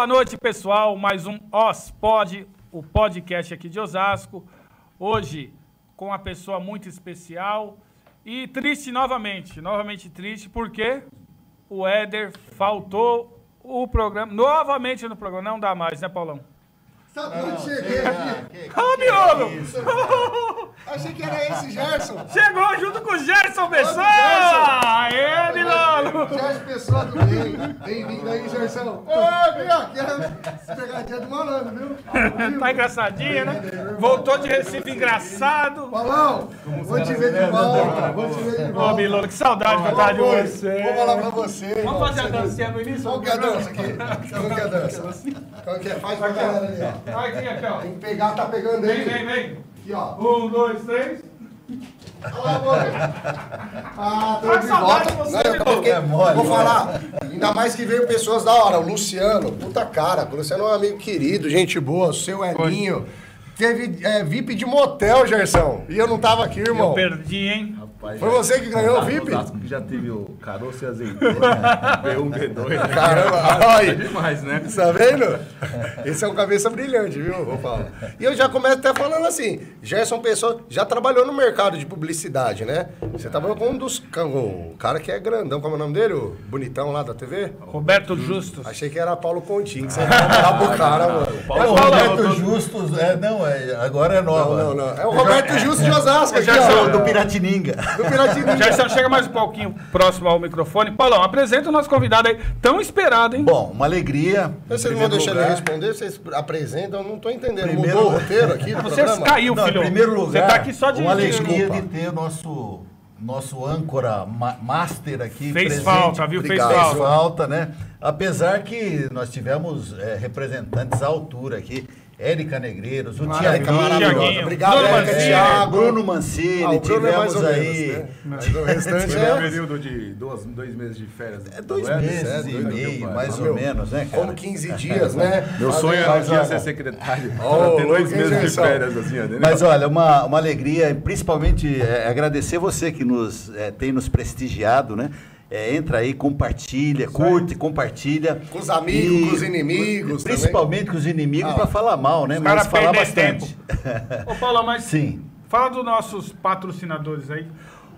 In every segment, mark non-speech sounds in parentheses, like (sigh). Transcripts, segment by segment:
Boa noite, pessoal. Mais um OSPOD, o podcast aqui de Osasco. Hoje com uma pessoa muito especial e triste novamente. Novamente triste porque o Éder faltou o programa. Novamente no programa. Não dá mais, né, Paulão? Sabe onde cheguei aqui? Ô, Miolo! (laughs) Achei que era esse Gerson. Chegou junto com o Gerson Pessoa! Aê, Milolo! Gerson Pessoa do bem. Bem-vindo aí, Gerson. Ô, vem aqui. é Pegadinha do malandro, viu? (laughs) Tá engraçadinho, né? Voltou de Recife engraçado. Paulão, vou te ver de volta. Vou te ver de Ô, volta. Milolo, que saudade de estar de Vou você. falar pra você. Vamos fazer a dancinha no início? Qual que é a dança aqui? Qual que é a dança? Qual que é? Faz pra galera ali, ó. Aqui, aqui, ó. Tem que pegar, tá pegando Vem, aí. vem, vem. Aqui, ó. Um, dois, três. Ah, tô Tá de volta. Não, eu fiquei- É mole, Vou falar, ainda mais que veio pessoas da hora. O Luciano, puta cara. O Luciano é um amigo querido, gente boa. O seu Elinho. Teve é, VIP de motel, Gerson. E eu não tava aqui, Eu irmão. perdi, hein? Rapaz, Foi você que ganhou o VIP? Osasco já teve o caroço e azeitona, (laughs) B1, B2. né? Caramba, (laughs) É olha. demais, né? Tá vendo? Esse é um cabeça brilhante, viu? Vou falar. E eu já começo até falando assim: Gerson Pessoa já trabalhou no mercado de publicidade, né? Você trabalhou com um dos. com o cara que é grandão, como é o nome dele? O bonitão lá da TV? Roberto Justus. Achei que era Paulo Continho, que você ia falar pro cara, mano. (laughs) É o Paulo, Roberto eu Justus, é, não, é, agora é nova. Não, não, não. É o Roberto Justo de Osasco, aqui, Já sou ó. do Piratininga. Do. Gerson, chega mais um pouquinho próximo ao microfone. Paulão, apresenta o nosso convidado aí. Tão esperado, hein? Bom, uma alegria. em Vocês não vão deixar ele lugar. responder, vocês apresentam, eu não tô entendendo. Primeiro- Mudou o roteiro aqui do Você programa? caiu, Não, em filho. primeiro lugar, Você tá aqui só de uma alegria Desculpa. de ter o nosso, nosso âncora ma- master aqui Fez presente. falta, viu? Fez Obrigado. Fez falta. falta, né? Apesar que nós tivemos é, representantes à altura aqui. Érica Negreiros, o maravilhosa. Tiaguinho. Obrigado, Bruno Érica, Mancini. Thiago. Bruno Mancini, Ah, o Bruno é mais tivemos ou aí menos, né? Mas o restante Tive um é... período de dois, dois meses de férias. É dois Web, meses é, e dois meio, meses, mais pai. ou menos, né, cara? Como 15 dias, né? (laughs) Meu sonho era um dia ser (laughs) secretário. Pra ter dois meses de férias, assim, entendeu? Mas olha, uma, uma alegria, e principalmente é, agradecer você que nos é, tem nos prestigiado, né? É, entra aí, compartilha, curte, compartilha. Com os amigos, com os inimigos Principalmente com os inimigos Ah, para falar mal, né? Os Mas falar bastante. (laughs) Ô, Paulão, mas Sim. fala dos nossos patrocinadores aí.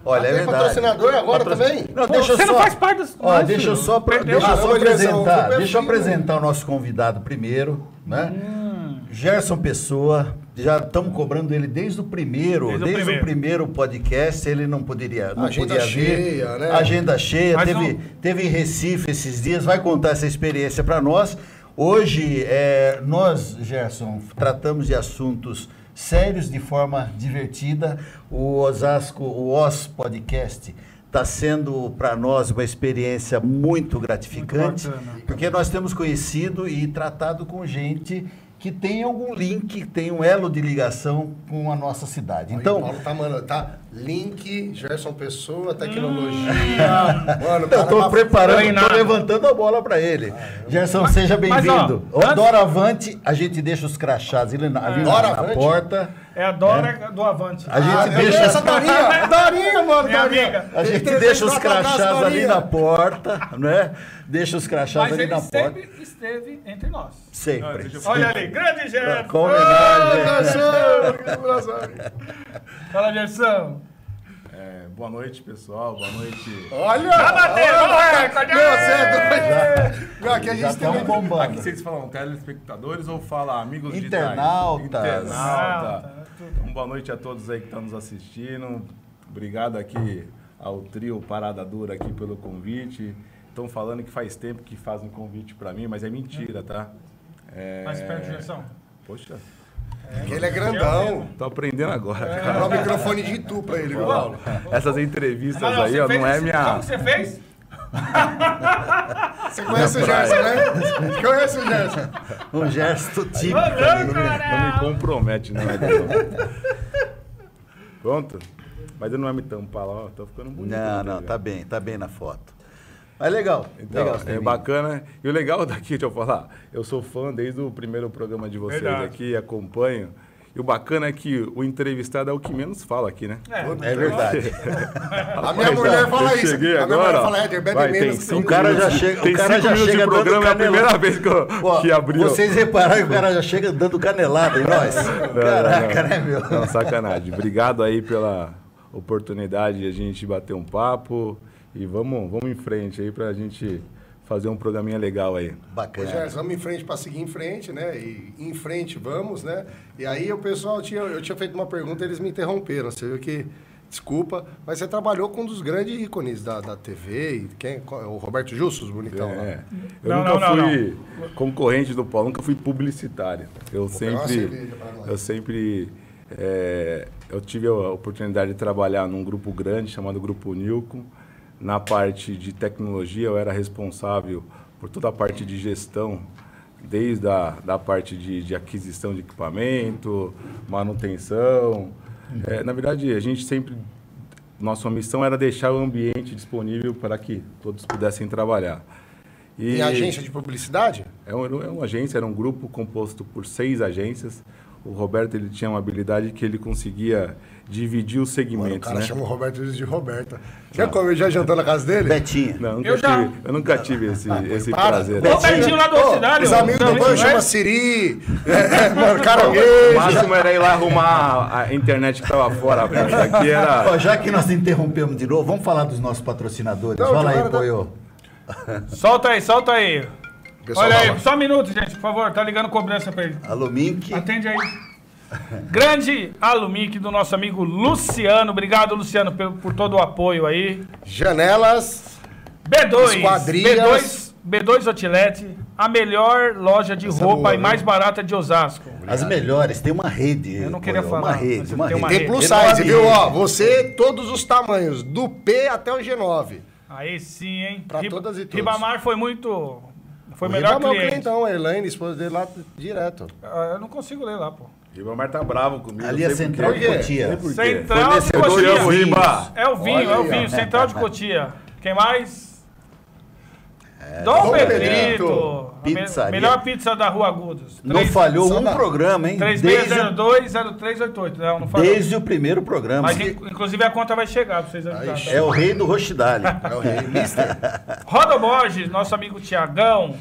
Olha, é tem verdade. patrocinador agora também? Não, Pô, você só, não faz parte dos- Ó, Não, deixa eu só, pra- Perdeu. deixa eu só apresentar, deixa eu apresentar o nosso convidado primeiro, né? Hum. Gerson Pessoa, já estamos cobrando ele desde o primeiro, Desde desde, o o, primeiro. primeiro. podcast, ele não poderia, não Agenda podia vir. cheia, né? Agenda cheia, Mas teve, não- teve em Recife esses dias, vai contar essa experiência para nós. Hoje, é, nós, Gerson, tratamos de assuntos sérios de forma divertida. O Osasco, o OS Podcast, está sendo para nós uma experiência muito gratificante, Muito porque nós temos conhecido e tratado com gente que tem algum link, tem um elo de ligação com a nossa cidade. Então, Então, Paulo tá, mano, tá link, Gerson Pessoa, tecnologia. Hum. Mano, Eu estou uma- preparando, estou levantando a bola para ele. Gerson, seja bem-vindo. Doravante, a gente deixa os crachás ali na, ali na- porta. É a Dora do Avante. A gente Ah, deixa essa Dorinha, (laughs) é Dorinha, mano, Minha Dorinha. amiga. A gente deixa os 304 abraço, crachás ali na porta, né? Deixa os crachás Mas ali ele na porta. sempre esteve entre nós. Sempre. deixa eu- Olha ali, grande Gerson. Com homenagem. Fala, Gerson. É, boa noite, pessoal. Boa noite. Olha! bater, vamos lá, Meu, cadê? você é. Não, aqui a Já gente tem muito... bombando. Aqui vocês falam telespectadores ou falam amigos Internautas. digitais? Internauta. Internauta, Então, boa noite a todos aí que estão nos assistindo. Obrigado aqui ao trio Parada Dura aqui pelo convite. Estão falando que faz tempo que fazem convite para mim, mas é mentira, tá? É... Mais perto, Gerson. Poxa, Porque ele é grandão. tô aprendendo agora, Dá cara. o microfone de tu pra ele, viu, Paulo? Essas entrevistas Ah, não, aí, ó, não é minha... Como você fez? Você conhece o. Gerson, né? Conhece o Gerson? Um gesto típico. Ali. louco, Não me compromete, não é? Não. Pronto? Mas eu não vai me tampar lá, ó. Tô ficando bonito. Não, né, não, tá bem, tá bem na foto. Mas legal, Então, legal. é bacana. E o legal daqui, deixa eu falar, eu sou fã desde o primeiro programa de vocês Verdade. aqui, acompanho. E o bacana é que o entrevistado é o que menos fala aqui, né? É verdade. (laughs) A minha mulher fala isso. cheguei a minha agora, mulher ó. fala, Éder, bebe Vai, tem menos. que cinco O cara já chega, tem o cara cinco já minutos chega de programa, dando é a canelada. primeira vez que, eu, Ó, que abriu. Vocês repararam que o cara já chega dando canelada em nós? Caraca, não. né, meu? Não, sacanagem. Obrigado aí pela oportunidade de a gente bater um papo e vamos, vamos em frente aí pra gente fazer um programinha legal aí. Ô, Bacana. Gerson, vamos em frente para seguir em frente, né? E em frente vamos, né? E aí o pessoal tinha, eu tinha feito uma pergunta, eles me interromperam. Você viu que, desculpa, mas você trabalhou com um dos grandes ícones da, da TV, quem, o Roberto Justus, bonitão. lá. É. Eu Não, nunca não, não, fui concorrente do Paulo, nunca fui publicitário. Eu uma sempre, eu sempre, é, eu tive a oportunidade de trabalhar num grupo grande chamado Grupo Nilco. Na parte de tecnologia, eu era responsável por toda a parte de gestão, desde a da parte de, de aquisição de equipamento, manutenção. É, na verdade, a gente sempre nossa missão era deixar o ambiente disponível para que todos pudessem trabalhar. E Em agência de publicidade? É, um, é uma agência, era um grupo composto por seis agências. O Roberto ele tinha uma habilidade que ele conseguia dividir os Mano, o segmentos, cara né? chama o Roberto de Roberta. Já comeu, já jantou na casa dele? Betinha. Não, eu nunca Eu já- tive, eu nunca tive esse, esse para. prazer. Ô, Betinho lá do Ô, Ocidade. Os amigos do banho chamam Siri, é, é, mano, O caranguejo. máximo era ir lá arrumar a internet que estava fora. Aqui era. Ó, já que nós interrompemos de novo, vamos falar dos nossos patrocinadores. Não, Fala aí, tá- Poio. Solta aí, solta aí. Pessoal, Olha aí, lá. só um minuto, gente, por favor. Tá ligando cobrança pra ele. Alô, Mink. Atende aí. Grande Alumic do nosso amigo Luciano. Obrigado, Luciano, por, por todo o apoio aí. Janelas, B2. Esquadrias. B2, B2 Outlet, a melhor loja de Essa é roupa boa, e mais barata de Osasco. As melhores, tem uma rede. Eu não queria Poio, falar, Uma rede, uma tem uma rede. tem plus size, viu? Ó, você, todos os tamanhos, do P até o G9. Aí sim, hein? Pra todas e todos. Ribamar foi muito. Foi o O melhor Ribamar é o cliente. clientão, a Elaine, esposa dele lá direto. Ah, Eu não consigo ler lá, pô. Ribamar tá bravo comigo. Ali é central de Cotia. Central de Cotia. É o vinho, é o vinho. Central de Cotia. Quem mais? Dom, Dom Pedrito. Pizzaria. Melhor pizza da Rua Agudos. Não falhou só um dá. programa, hein? Desde, 3602-0388. Não, não desde o primeiro programa. Mas in- inclusive a conta vai chegar pra vocês ajudarem. tá? É o rei do Rochidale. (laughs) É o rei, mister. Rodo Borges, nosso amigo Tiagão.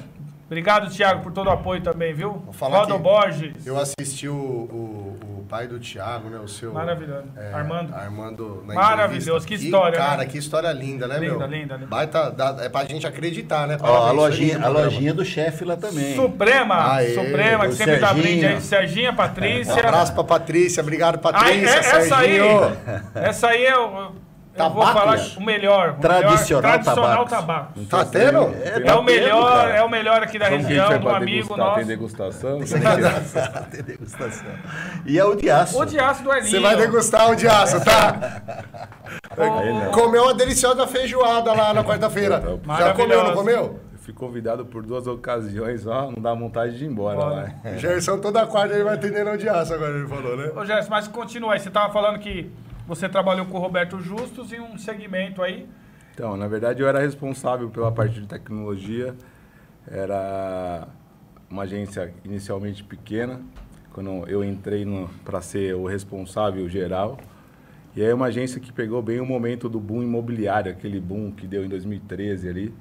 Obrigado, Tiago, por todo o apoio também, viu? falar Rodo aqui. Borges. Eu assisti o, o, o pai do Thiago, né? O seu. Maravilhoso. é, Armando. Armando na Maravilhoso, entrevista. que história, Cara, né? que história linda, né, Linda, meu? linda, linda. Baita, dá- é pra gente acreditar, né? Ó, a lojinha, a lojinha do chefe lá também. Suprema, Aê, Suprema, que sempre dá Serginho. brinde aí. Serginha, (laughs) Um Patrícia. abraço pra Patrícia, obrigado, Patrícia. é- essa aí, essa aí é o. Eu vou Tabaco? falar o melhor. o Tradicional melhor, tradicional tabaco. Tá tendo? É, o melhor, é o melhor aqui da Como região, do pra amigo degustar? nosso. Tem degustação? (laughs) Tem degustação. E é o de aço. O Diácio do Elinho. Você vai degustar o de aço, tá? Não. Comeu uma deliciosa feijoada lá na quarta-feira. Já comeu, não comeu? Eu fui convidado por duas ocasiões, ó, não dá vontade de ir embora Bora. lá. Gerson toda quarta ele vai atender no de aço agora, ele falou, né? Ô, Gerson, mas continua aí. Você tava falando que você trabalhou com o Roberto Justus em um segmento aí. Então, na verdade, eu era responsável pela parte de tecnologia. Era uma agência inicialmente pequena, quando eu entrei para ser o responsável geral. E é uma agência que pegou bem o momento do boom imobiliário, aquele boom que deu em 2013 ali.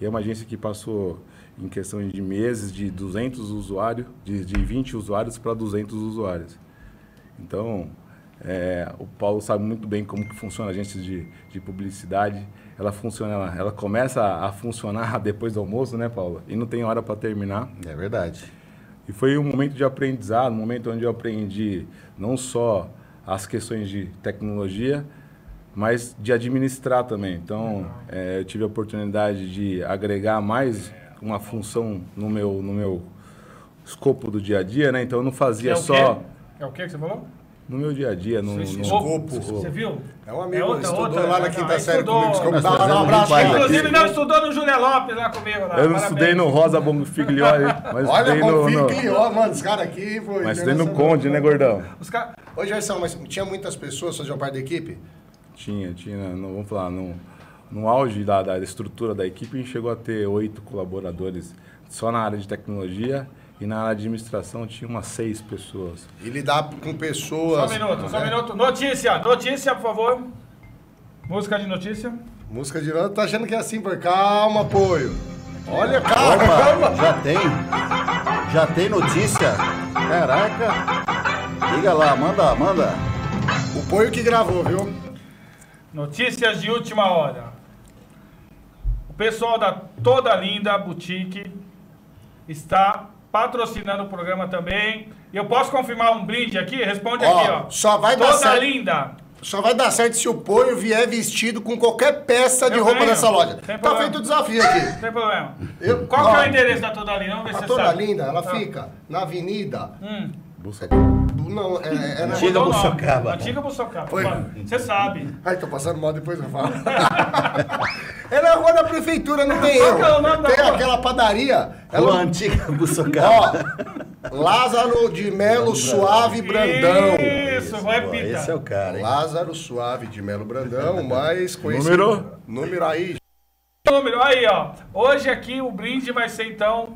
E é uma agência que passou, em questão de meses, de 200 usuários, de, de 20 usuários para 200 usuários. Então, é, o Paulo sabe muito bem como que funciona a agência de, de publicidade. Ela funciona, ela, ela começa a, a funcionar (laughs) depois do almoço, né, Paulo? E não tem hora para terminar. É verdade. E foi um momento de aprendizado, um momento onde eu aprendi não só as questões de tecnologia, mas de administrar também. Então, é, eu tive a oportunidade de agregar mais uma função no meu, no meu escopo do dia a dia, né? Então, eu não fazia é o só quê? É o quê que você falou? No meu dia a dia, no, no- escopo. escopo. Você viu? É um amigo, outra- estudou outra- lá na quinta série estudou. comigo. Desculpa, Nós dá um abraço pai pra ele. Inclusive, não estudou no Júlia Lopes lá comigo. Lá. Eu não Parabéns. estudei no Rosa Bonfiglioli, mas Olha, estudei no, mano, os caras aqui... Foi, mas estudei no Conde, né, gordão? Os caras... Ô, Gerson, mas tinha muitas pessoas faziam parte da equipe? Tinha, tinha, no, vamos falar, no, no auge da, da estrutura da equipe, a gente chegou a ter oito colaboradores só na área de tecnologia e na administração tinha umas seis pessoas. E lidar com Só um pessoas. minuto, só um minuto. Notícia, notícia, por favor. Música de notícia. Música de novo, tá achando que é assim, pô. Calma, apoio. Olha, calma, Opa, calma. já tem? Já tem notícia? Caraca. Liga lá, manda, manda. O Poio que gravou, viu? Notícias de última hora. O pessoal da Toda Linda Boutique está patrocinando o programa também. Eu posso confirmar um brinde aqui? Responde Ó, aqui, ó. só vai dar Toda certo. Linda. Só vai dar certo se o Poio vier vestido com qualquer peça de Eu roupa dessa loja. Sem Tá problema. feito o desafio aqui. Não tem problema. Eu- Qual que é ó, o endereço da Toda Linda? Vamos ver A se Toda você sabe. Linda, ela Ah. fica na avenida. Hum. Não, é, é na. Antiga Mudou o nome. Bussocaba. Antiga Bussocaba. Foi. Você sabe. Ai, tô passando mal, depois eu falo. (laughs) é na rua da prefeitura, não tem erro. que é Tem rua? aquela padaria. Rua Ela, antiga Bussocaba. ó, Lázaro de Melo Suave Brandão. Isso, repita. Esse é o cara, hein? Lázaro Suave de Melo Brandão, mais conhecido. Número? Número aí. número. Aí, ó. Hoje aqui o brinde vai ser então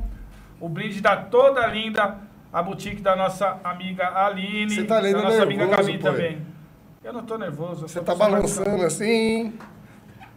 o brinde da toda linda a boutique da nossa amiga Aline. Você tá lendo da nossa amiga nervoso, Gabi pô. também. Eu não tô nervoso. Você tá balançando assim.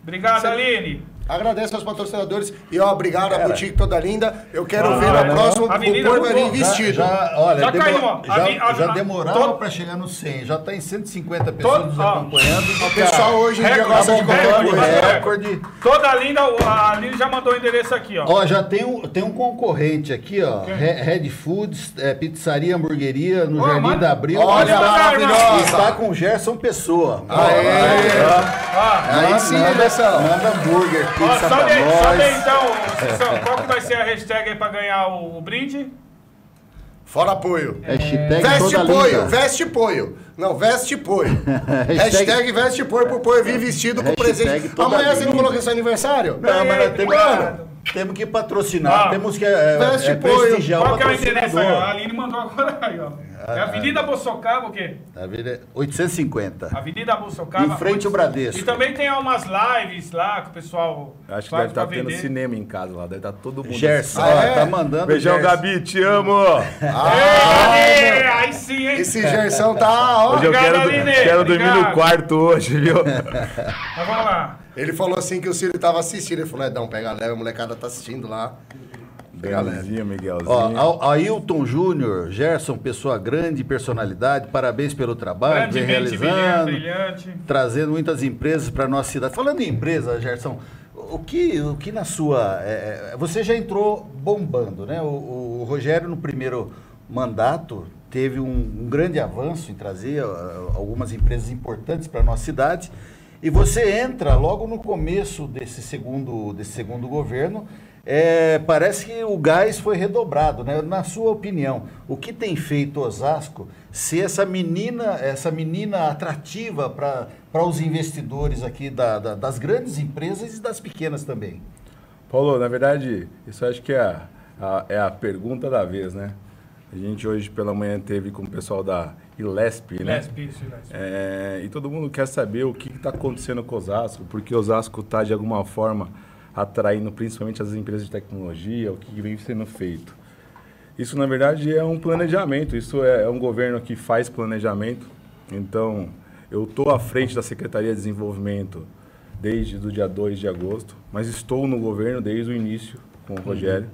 Obrigado, Aline. Agradeço aos patrocinadores e ó, obrigado à boutique toda linda. Eu quero ver Ah, no né? próximo o Avenida Poio vai vir mudou. vestido. Já, olha, Já demo- caiu, ó. já, A a- já a- demorava todo- para chegar no 100. Já está em 150 pessoas Todo- nos ó. acompanhando. O pessoal hoje em dia gosta de qualquer recorde, coisa. recorde. recorde. Toda linda, a Aline já mandou o endereço aqui, ó. Ó, já tem um, tem um concorrente aqui, ó. Re- Red Foods, é, Pizzaria Hamburgueria, no Ó, Jardim manda- da Abril. Olha lá, maravilhosa. Está com Gerson Pessoa. Aê! Aí sim, manda hambúrguer, ó, pizza pra sobe aí, sobe aí então, Cissão. (laughs) Qual que vai ser a hashtag aí pra ganhar o, o brinde? Fora apoio. Hashtag Veste toda poio, linda. veste poio. Não, veste poio. (laughs) Hashtag- Hashtag veste poio pro poio vir vestido com Hashtag presente. toda Amanhã você não linda. falou que é seu aniversário? Não, mas nós temos, Mano. Temos que patrocinar, Ó, temos que é, veste é, prestigiar Qual o que é o endereço aí? ó? A. Aline mandou agora aí, ó. É Avenida Bossocaba, o quê? Avenida 850. Avenida Bossocaba. Em frente ao Bradesco. E também tem umas lives lá que o pessoal Acho que deve estar pra tendo vender. cinema em casa lá, deve estar todo mundo. Gerson, Ah, ó, é? tá mandando. Beijão, Gerson. Gabi, te amo! Aê, aí sim, hein? Esse Gersão tá, ó. Hoje eu Obrigado, quero, Aline, quero dormir no quarto hoje, viu? Mas vamos lá. Ele falou assim que o Ciro tava assistindo. Ele falou, Edão, pega leve, a molecada tá assistindo lá. Pega leve. Miguelzinho. Ó, Ailton Júnior, Gerson, pessoa grande, personalidade, parabéns pelo trabalho, vem realizando, brilhante. trazendo muitas empresas para nossa cidade. Falando em empresa, Gerson, o que, o que na sua. é, é, você já entrou bombando, né? O, o Rogério, no primeiro mandato, teve um, um grande avanço em trazer ah, algumas empresas importantes para a nossa cidade. E você entra logo no começo desse segundo, desse segundo governo. é, parece que o gás foi redobrado, né? Na sua opinião, o que tem feito Osasco ser essa menina, essa menina atrativa para os investidores aqui da- da- das grandes empresas e das pequenas também? Paulo, na verdade, isso acho que é a, a- é a pergunta da vez, né? A gente hoje pela manhã teve com o pessoal da Ilesp, né? Lespe, isso, Lespe. É, e todo mundo quer saber o que está acontecendo com Osasco, porque Osasco está, de alguma forma, atraindo principalmente as empresas de tecnologia, o que vem sendo feito. Isso, na verdade, é um planejamento, isso é, é um governo que faz planejamento. Então, eu estou à frente da Secretaria de Desenvolvimento desde o dia 2 de agosto, mas estou no governo desde o início com o Rogério.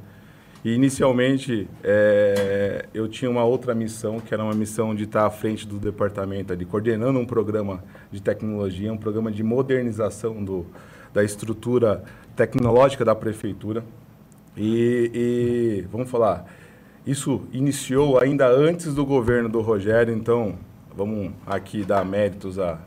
E inicialmente é, eu tinha uma outra missão, que era uma missão de estar à frente do departamento, ali, coordenando um programa de tecnologia, um programa de modernização do, da estrutura tecnológica da prefeitura. E, e, vamos falar, isso iniciou ainda antes do governo do Rogério, então vamos aqui dar méritos a,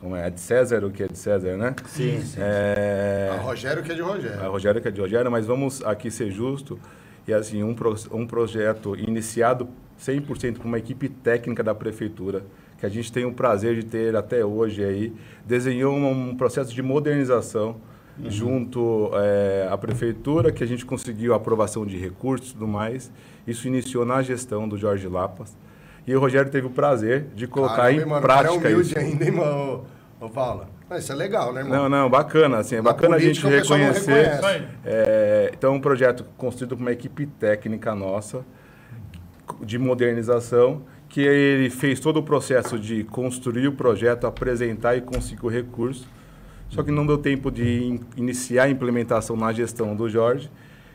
como é, a de César, o que é de César, né? Sim, sim. É, A Rogério que é de a Rogério. Rogério que é de Rogério, mas vamos aqui ser justo e assim um, pro, um projeto iniciado 100% por uma equipe técnica da prefeitura que a gente tem o prazer de ter até hoje aí desenhou um, um processo de modernização junto eh, à prefeitura que a gente conseguiu a aprovação de recursos e tudo mais. Isso iniciou na gestão do Jorge Lapas. E o Rogério teve o prazer de colocar Caramba, em hein, mano, cara prática é humilde isso. ainda? Ô, Paula. Mas Isso é legal, né, irmão? não, não, bacana, assim, é Na bacana a gente reconhecer. É, então, é um projeto construído por uma equipe técnica nossa. de modernização, que ele fez todo o processo de construir o projeto, apresentar e conseguir o recurso. Só que não deu tempo de in iniciar a implementação na gestão do Jorge.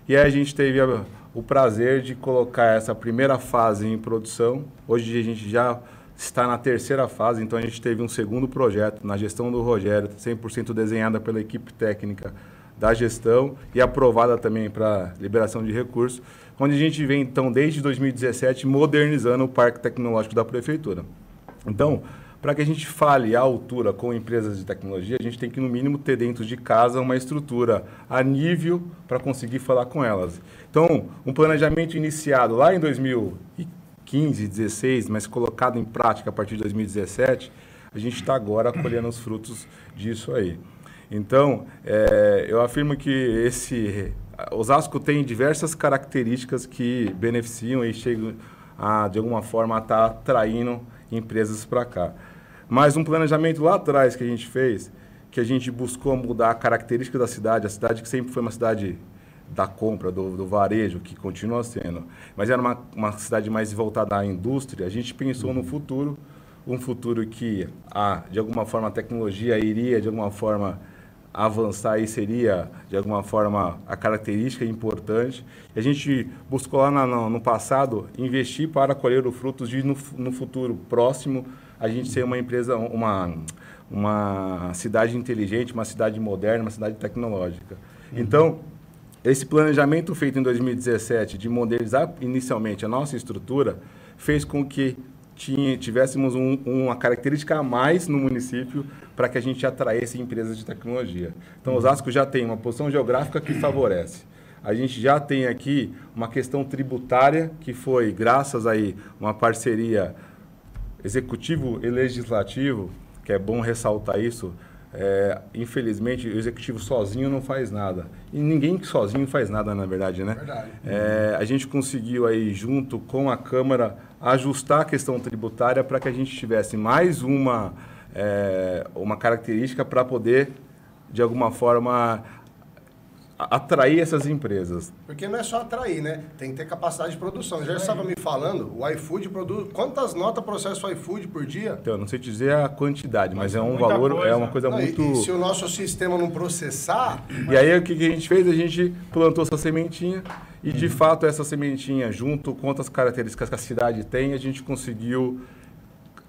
E aí a gente teve a, o prazer de colocar essa primeira fase em produção. Hoje a gente já está na terceira fase, então a gente teve um segundo projeto na gestão do Rogério, 100% desenhada pela equipe técnica da gestão e aprovada também para liberação de recursos, onde a gente vem, então, desde 2017, modernizando o parque tecnológico da prefeitura. Então, para que a gente fale à altura com empresas de tecnologia, a gente tem que, no mínimo, ter dentro de casa uma estrutura a nível para conseguir falar com elas. Então, um planejamento iniciado lá em 2015, 2016, mas colocado em prática a partir de 2017, a gente está agora colhendo os frutos disso aí. Então, é, eu afirmo que esse Osasco tem diversas características que beneficiam e chegam, a, de alguma forma, estar tá atraindo empresas para cá. Mas um planejamento lá atrás que a gente fez, que a gente buscou mudar a característica da cidade, a cidade que sempre foi uma cidade da compra, do, do varejo, que continua sendo, mas era uma, uma cidade mais voltada à indústria, a gente pensou no futuro, um futuro que, a, de alguma forma, a tecnologia iria, de alguma forma, avançar e seria, de alguma forma, a característica importante. E a gente buscou lá no, no passado investir para colher os frutos de, no, no futuro próximo, a gente ser uma empresa, uma, uma cidade inteligente, uma cidade moderna, uma cidade tecnológica. Uhum. Então, esse planejamento feito em 2017 de modernizar inicialmente a nossa estrutura fez com que tinha, tivéssemos um, uma característica a mais no município para que a gente atraísse empresas de tecnologia. Então, Osasco já tem uma posição geográfica que favorece. A gente já tem aqui uma questão tributária que foi, graças aí, uma parceria executivo e legislativo, que é bom ressaltar isso, é, infelizmente o executivo sozinho não faz nada. E ninguém sozinho faz nada, na verdade, né? Verdade. É, a gente conseguiu aí, junto com a Câmara, ajustar a questão tributária para que a gente tivesse mais uma, é, uma característica para poder, de alguma forma, atrair essas empresas. Porque não é só atrair, né? Tem que ter capacidade de produção. Já estava me falando, o iFood produz. Quantas notas processa o iFood por dia? Então, não sei te dizer a quantidade, mas, mas é um valor, coisa. é uma coisa não, muito. E, e, se o nosso sistema não processar. E aí o que, que a gente fez? A gente plantou essa sementinha e de uhum. fato essa sementinha, junto com as características que a cidade tem, a gente conseguiu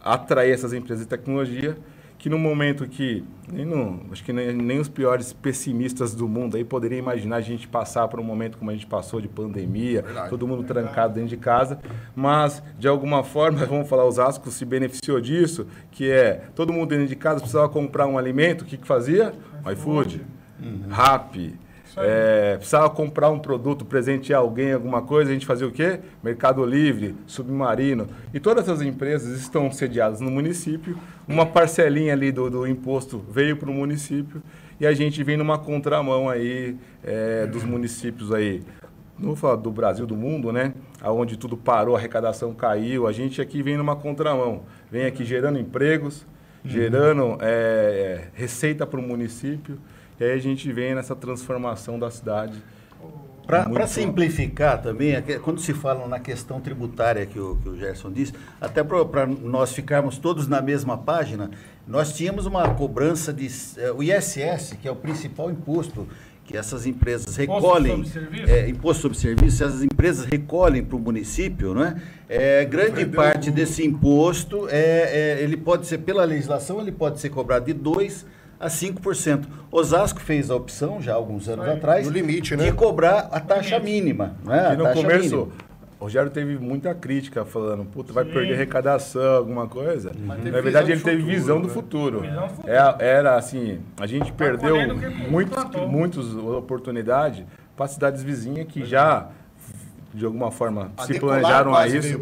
atrair essas empresas de tecnologia que no momento que nem no, acho que nem, nem, os piores pessimistas do mundo aí poderiam imaginar a gente passar por um momento como a gente passou de pandemia, verdade, todo mundo verdade. trancado dentro de casa, mas de alguma forma, (laughs) vamos falar, os Ascos se beneficiou disso, que é todo mundo dentro de casa precisava comprar um alimento, o que que fazia? iFood, uhum. Rappi, é, precisava comprar um produto, presentear alguém, alguma coisa, a gente fazia o quê? Mercado Livre, Submarino. E todas essas empresas estão sediadas no município. Uma parcelinha ali do, do imposto veio para o município e a gente vem numa contramão aí é, dos municípios aí. Não vou falar do Brasil, do mundo, né? Onde tudo parou, a arrecadação caiu. A gente aqui vem numa contramão. Vem aqui gerando empregos, gerando é, receita para o município. E aí a gente vem nessa transformação da cidade. Para simplificar também, é quando se fala na questão tributária que o, que o Gerson disse, até para nós ficarmos todos na mesma página, nós tínhamos uma cobrança de. É, o ISS, que é o principal imposto que essas empresas recolhem. Imposto sobre serviço? É, imposto sobre serviço, essas empresas recolhem para o município, não é? é grande parte desse imposto, é, é, ele pode ser, pela legislação, ele pode ser cobrado de 2% a 5%. Osasco fez a opção, já há alguns anos atrás, no limite, né? de cobrar a taxa mínima. Né? E no começo, mínima. o Rogério teve muita crítica, falando, puta, vai perder arrecadação, alguma coisa. Na verdade, ele teve futuro, visão do né? futuro. Visão do futuro. Era, era, assim, a gente tá perdeu muitos, muitas oportunidades para cidades vizinhas que já, de alguma forma, a se planejaram a isso.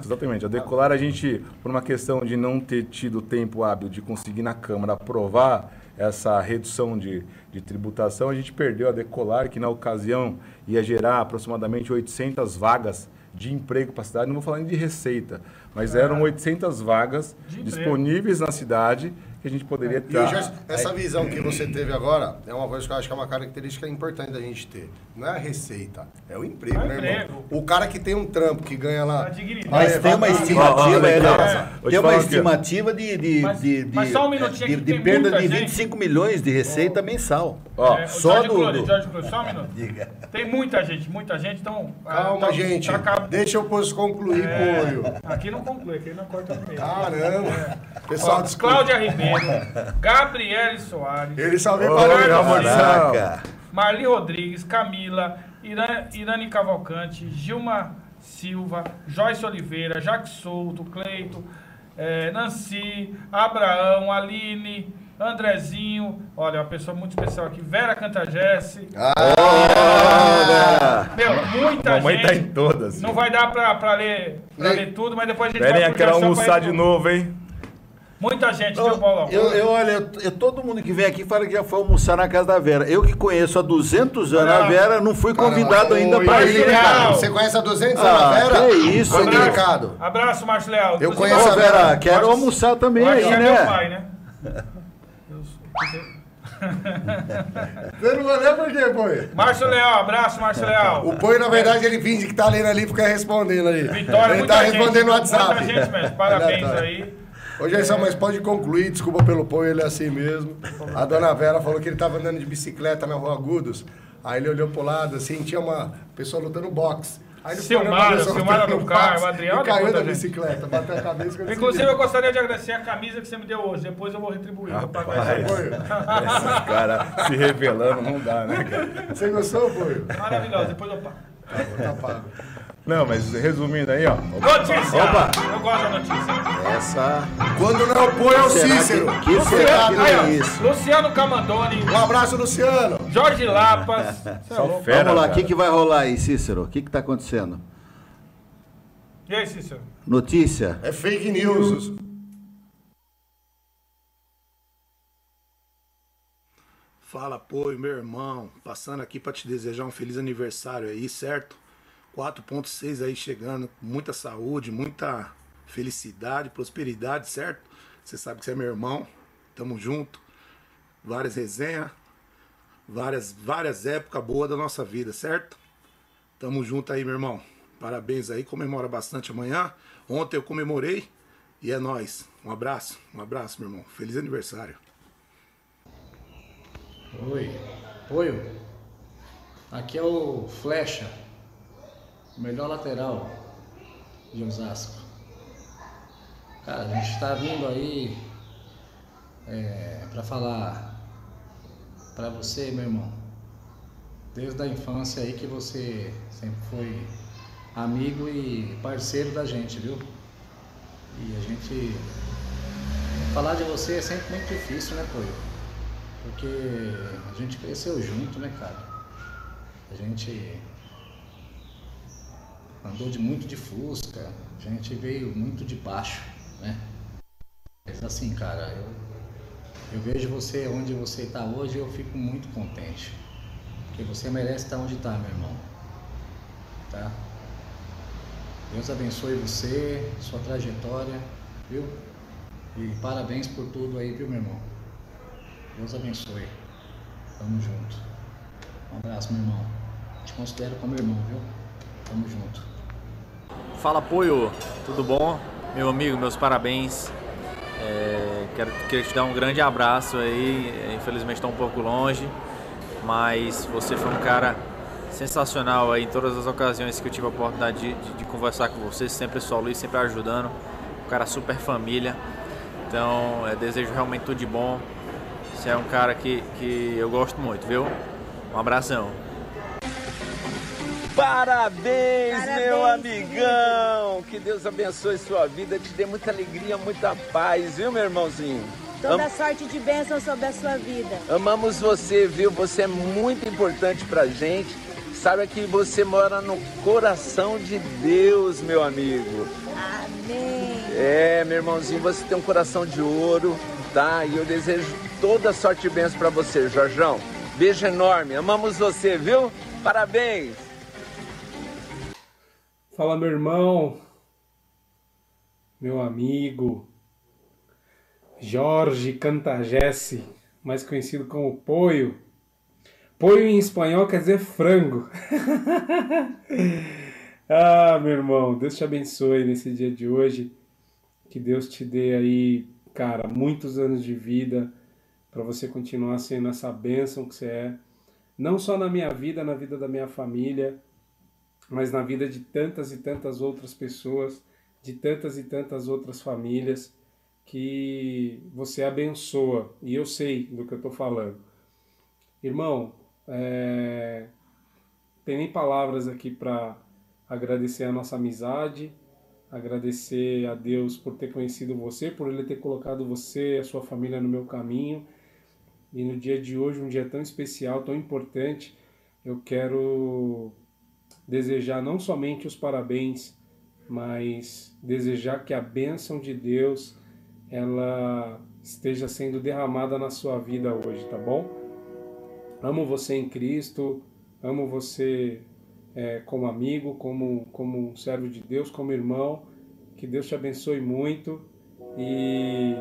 Exatamente. A decolar a gente, por uma questão de não ter tido tempo hábil de conseguir na Câmara aprovar essa redução de, de tributação, a gente perdeu a decolar, que na ocasião ia gerar aproximadamente 800 vagas de emprego para a cidade. Não vou falar nem de receita, mas eram 800 vagas disponíveis na cidade que a gente poderia E ter. o Gerson, essa visão que você teve agora é uma coisa que eu acho que é uma característica importante da gente ter. Não é a receita, é o emprego, É o né, irmão? emprego. O cara que tem um trampo, que ganha lá. A dignidade. Mas tem uma estimativa, é, te tem uma estimativa de, de, Mas- de, mas de- só um minutinho de, aqui, de perda de gente. 25 milhões de receita mensal. Ó, É, o só do- do- George Clooney, só um (laughs) minuto. Diga. Tem muita gente, muita gente, então... Calma, tá- gente. tá Deixa eu posso concluir, É, aqui não conclui, aqui não corta no (laughs) meio. Caramba. Pessoal, Ó, desculpa. Cláudia Ribeiro, Gabriele Soares, Ele só Ô, para. Caraca. Marli Rodrigues, Camila, Irã- Irane Cavalcante, Gilma Silva, Joyce Oliveira, Jaque Souto, Cleito, eh, Nancy, Abraão, Aline, Andrezinho, olha, uma pessoa muito especial aqui, Vera Cantagesse. Meu, muita mamãe gente. tá em todas. Não vai dar pra, pra, ler, pra ler tudo, mas depois a gente Esperem vai pro aquela Gerson pra almoçar ir- de novo, hein? Muita gente, viu, Paulão? Eu, eu, olha, eu, eu- todo mundo que vem aqui fala que já foi almoçar na casa da Vera. Eu que conheço há 200 anos a Vera, não fui convidado ainda para ir. Ricardo, Você conhece a 200 anos, Ah, Vera? que isso, hein? delicado. Abraço, Márcio Leal. Eu conheço Ô, a Vera, Vera. quero Acho- almoçar também acho aí, é meu né? pai, né? Você não vai ler por quê, Poio? Márcio Leal, abraço, Márcio Leal. O Poio, na verdade, ele finge que tá lendo ali e fica respondendo ali. Vitória, ele muita tá gente, respondendo no WhatsApp. Muita gente mesmo, parabéns aí. Ô, Gerson, mas pode concluir, desculpa pelo Poio, ele é assim mesmo. A dona Vera falou que ele tava andando de bicicleta na rua Agudos. Aí ele olhou pro lado, assim, tinha uma pessoa lutando boxe. Aí ele filmaram lutando no carro, o Adriano E caiu da gente. bicicleta, bateu a cabeça. quando Inclusive, eu gostaria de agradecer a camisa que você me deu hoje. Depois eu vou retribuir. Vou viu. Poio, Esse (laughs) cara se revelando não dá, né, cara? Você gostou, Poio? Maravilhoso, depois eu pago. Tá pago. Não, mas resumindo aí, ó. Notícia! Opa. Eu gosto da notícia. Essa. Quando não é o Poio, é Será Cícero. que- que Você será tá- que- ó, é isso? Luciano Camandoni, Um abraço, Luciano. Jorge Lapas. (laughs) É Só louco. fera, Vamos lá, o que, que vai rolar aí, Cícero? O que está acontecendo? E aí, Cícero? Notícia? É fake news. Fala, apoio, meu irmão. Passando aqui para te desejar um feliz aniversário aí, certo? 4.6 aí chegando, muita saúde, muita felicidade, prosperidade, certo? Você sabe que você é meu irmão. Tamo junto. Várias resenhas, várias várias épocas boas da nossa vida, certo? Tamo junto aí, meu irmão. Parabéns aí, comemora bastante amanhã. Ontem eu comemorei e é nóis. Um abraço, um abraço, meu irmão. Feliz aniversário. Oi, Oi. Aqui é o Flecha, o melhor lateral de Osasco. Cara, a gente está vindo aí é, para falar para você, meu irmão, desde a infância aí que você sempre foi amigo e parceiro da gente, viu? E a gente falar de você é sempre muito difícil, né, Coio? Porque a gente cresceu junto, né, cara? A gente andou de muito de Fusca, a gente veio muito de baixo, né? Mas assim, cara, eu, eu vejo você onde você está hoje e eu fico muito contente. Porque você merece estar onde está, meu irmão. Tá? Deus abençoe você, sua trajetória, viu? E parabéns por tudo aí, viu, meu irmão? Deus abençoe. Tamo junto. Um abraço, meu irmão. Te considero como irmão, viu? Tamo junto. Fala apoio, tudo bom? Meu amigo, meus parabéns. É, quero, quero te dar um grande abraço aí. É, Infelizmente estou um pouco longe, mas você foi um cara sensacional aí em todas as ocasiões que eu tive a oportunidade de, de- de conversar com você, sempre solo sempre ajudando. Um cara super família. Então, é, desejo realmente tudo de bom. Você é um cara que, que eu gosto muito, viu? Um abração. Parabéns, Parabéns, meu amigão! Que Deus abençoe sua vida, te dê muita alegria, muita paz, viu, meu irmãozinho? Toda Am- sorte de bênção sobre a sua vida. amamos você, viu? Você é muito importante pra gente. Sabe que você mora no coração de Deus, meu amigo. Amém. É, meu irmãozinho, você tem um coração de ouro, tá? E eu desejo toda sorte e bênção pra você, Jorjão. Beijo enorme, amamos você, viu? Parabéns! Fala, meu irmão, meu amigo. Jorge Cantagesse, mais conhecido como Poio. Poio em espanhol quer dizer frango. (laughs) ah, meu irmão, Deus te abençoe nesse dia de hoje. Que Deus te dê aí, cara, muitos anos de vida para você continuar sendo essa bênção que você é. Não só na minha vida, na vida da minha família, mas na vida de tantas e tantas outras pessoas, de tantas e tantas outras famílias que você abençoa. E eu sei do que eu estou falando. Irmão, é... tem nem palavras aqui para agradecer a nossa amizade, agradecer a Deus por ter conhecido você, por Ele ter colocado você e a sua família no meu caminho. E no dia de hoje, um dia tão especial, tão importante, eu quero desejar não somente os parabéns, mas desejar que a bênção de Deus ela esteja sendo derramada na sua vida hoje, tá bom? Amo você em Cristo, amo você é, como amigo, como, como servo de Deus, como irmão. Que Deus te abençoe muito e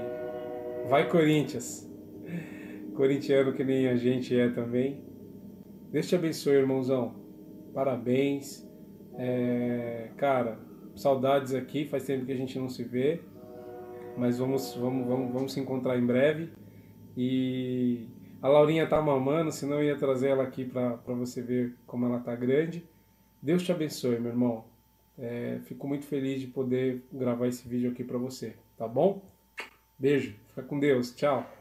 vai Corinthians! Corintiano que nem a gente é também. Deus te abençoe, irmãozão. Parabéns. É, cara, saudades aqui, faz tempo que a gente não se vê. Mas vamos, vamos, vamos, vamos se encontrar em breve. E a Laurinha tá mamando, senão eu ia trazer ela aqui para você ver como ela tá grande. Deus te abençoe, meu irmão. É, fico muito feliz de poder gravar esse vídeo aqui para você, tá bom? Beijo, fica com Deus, tchau.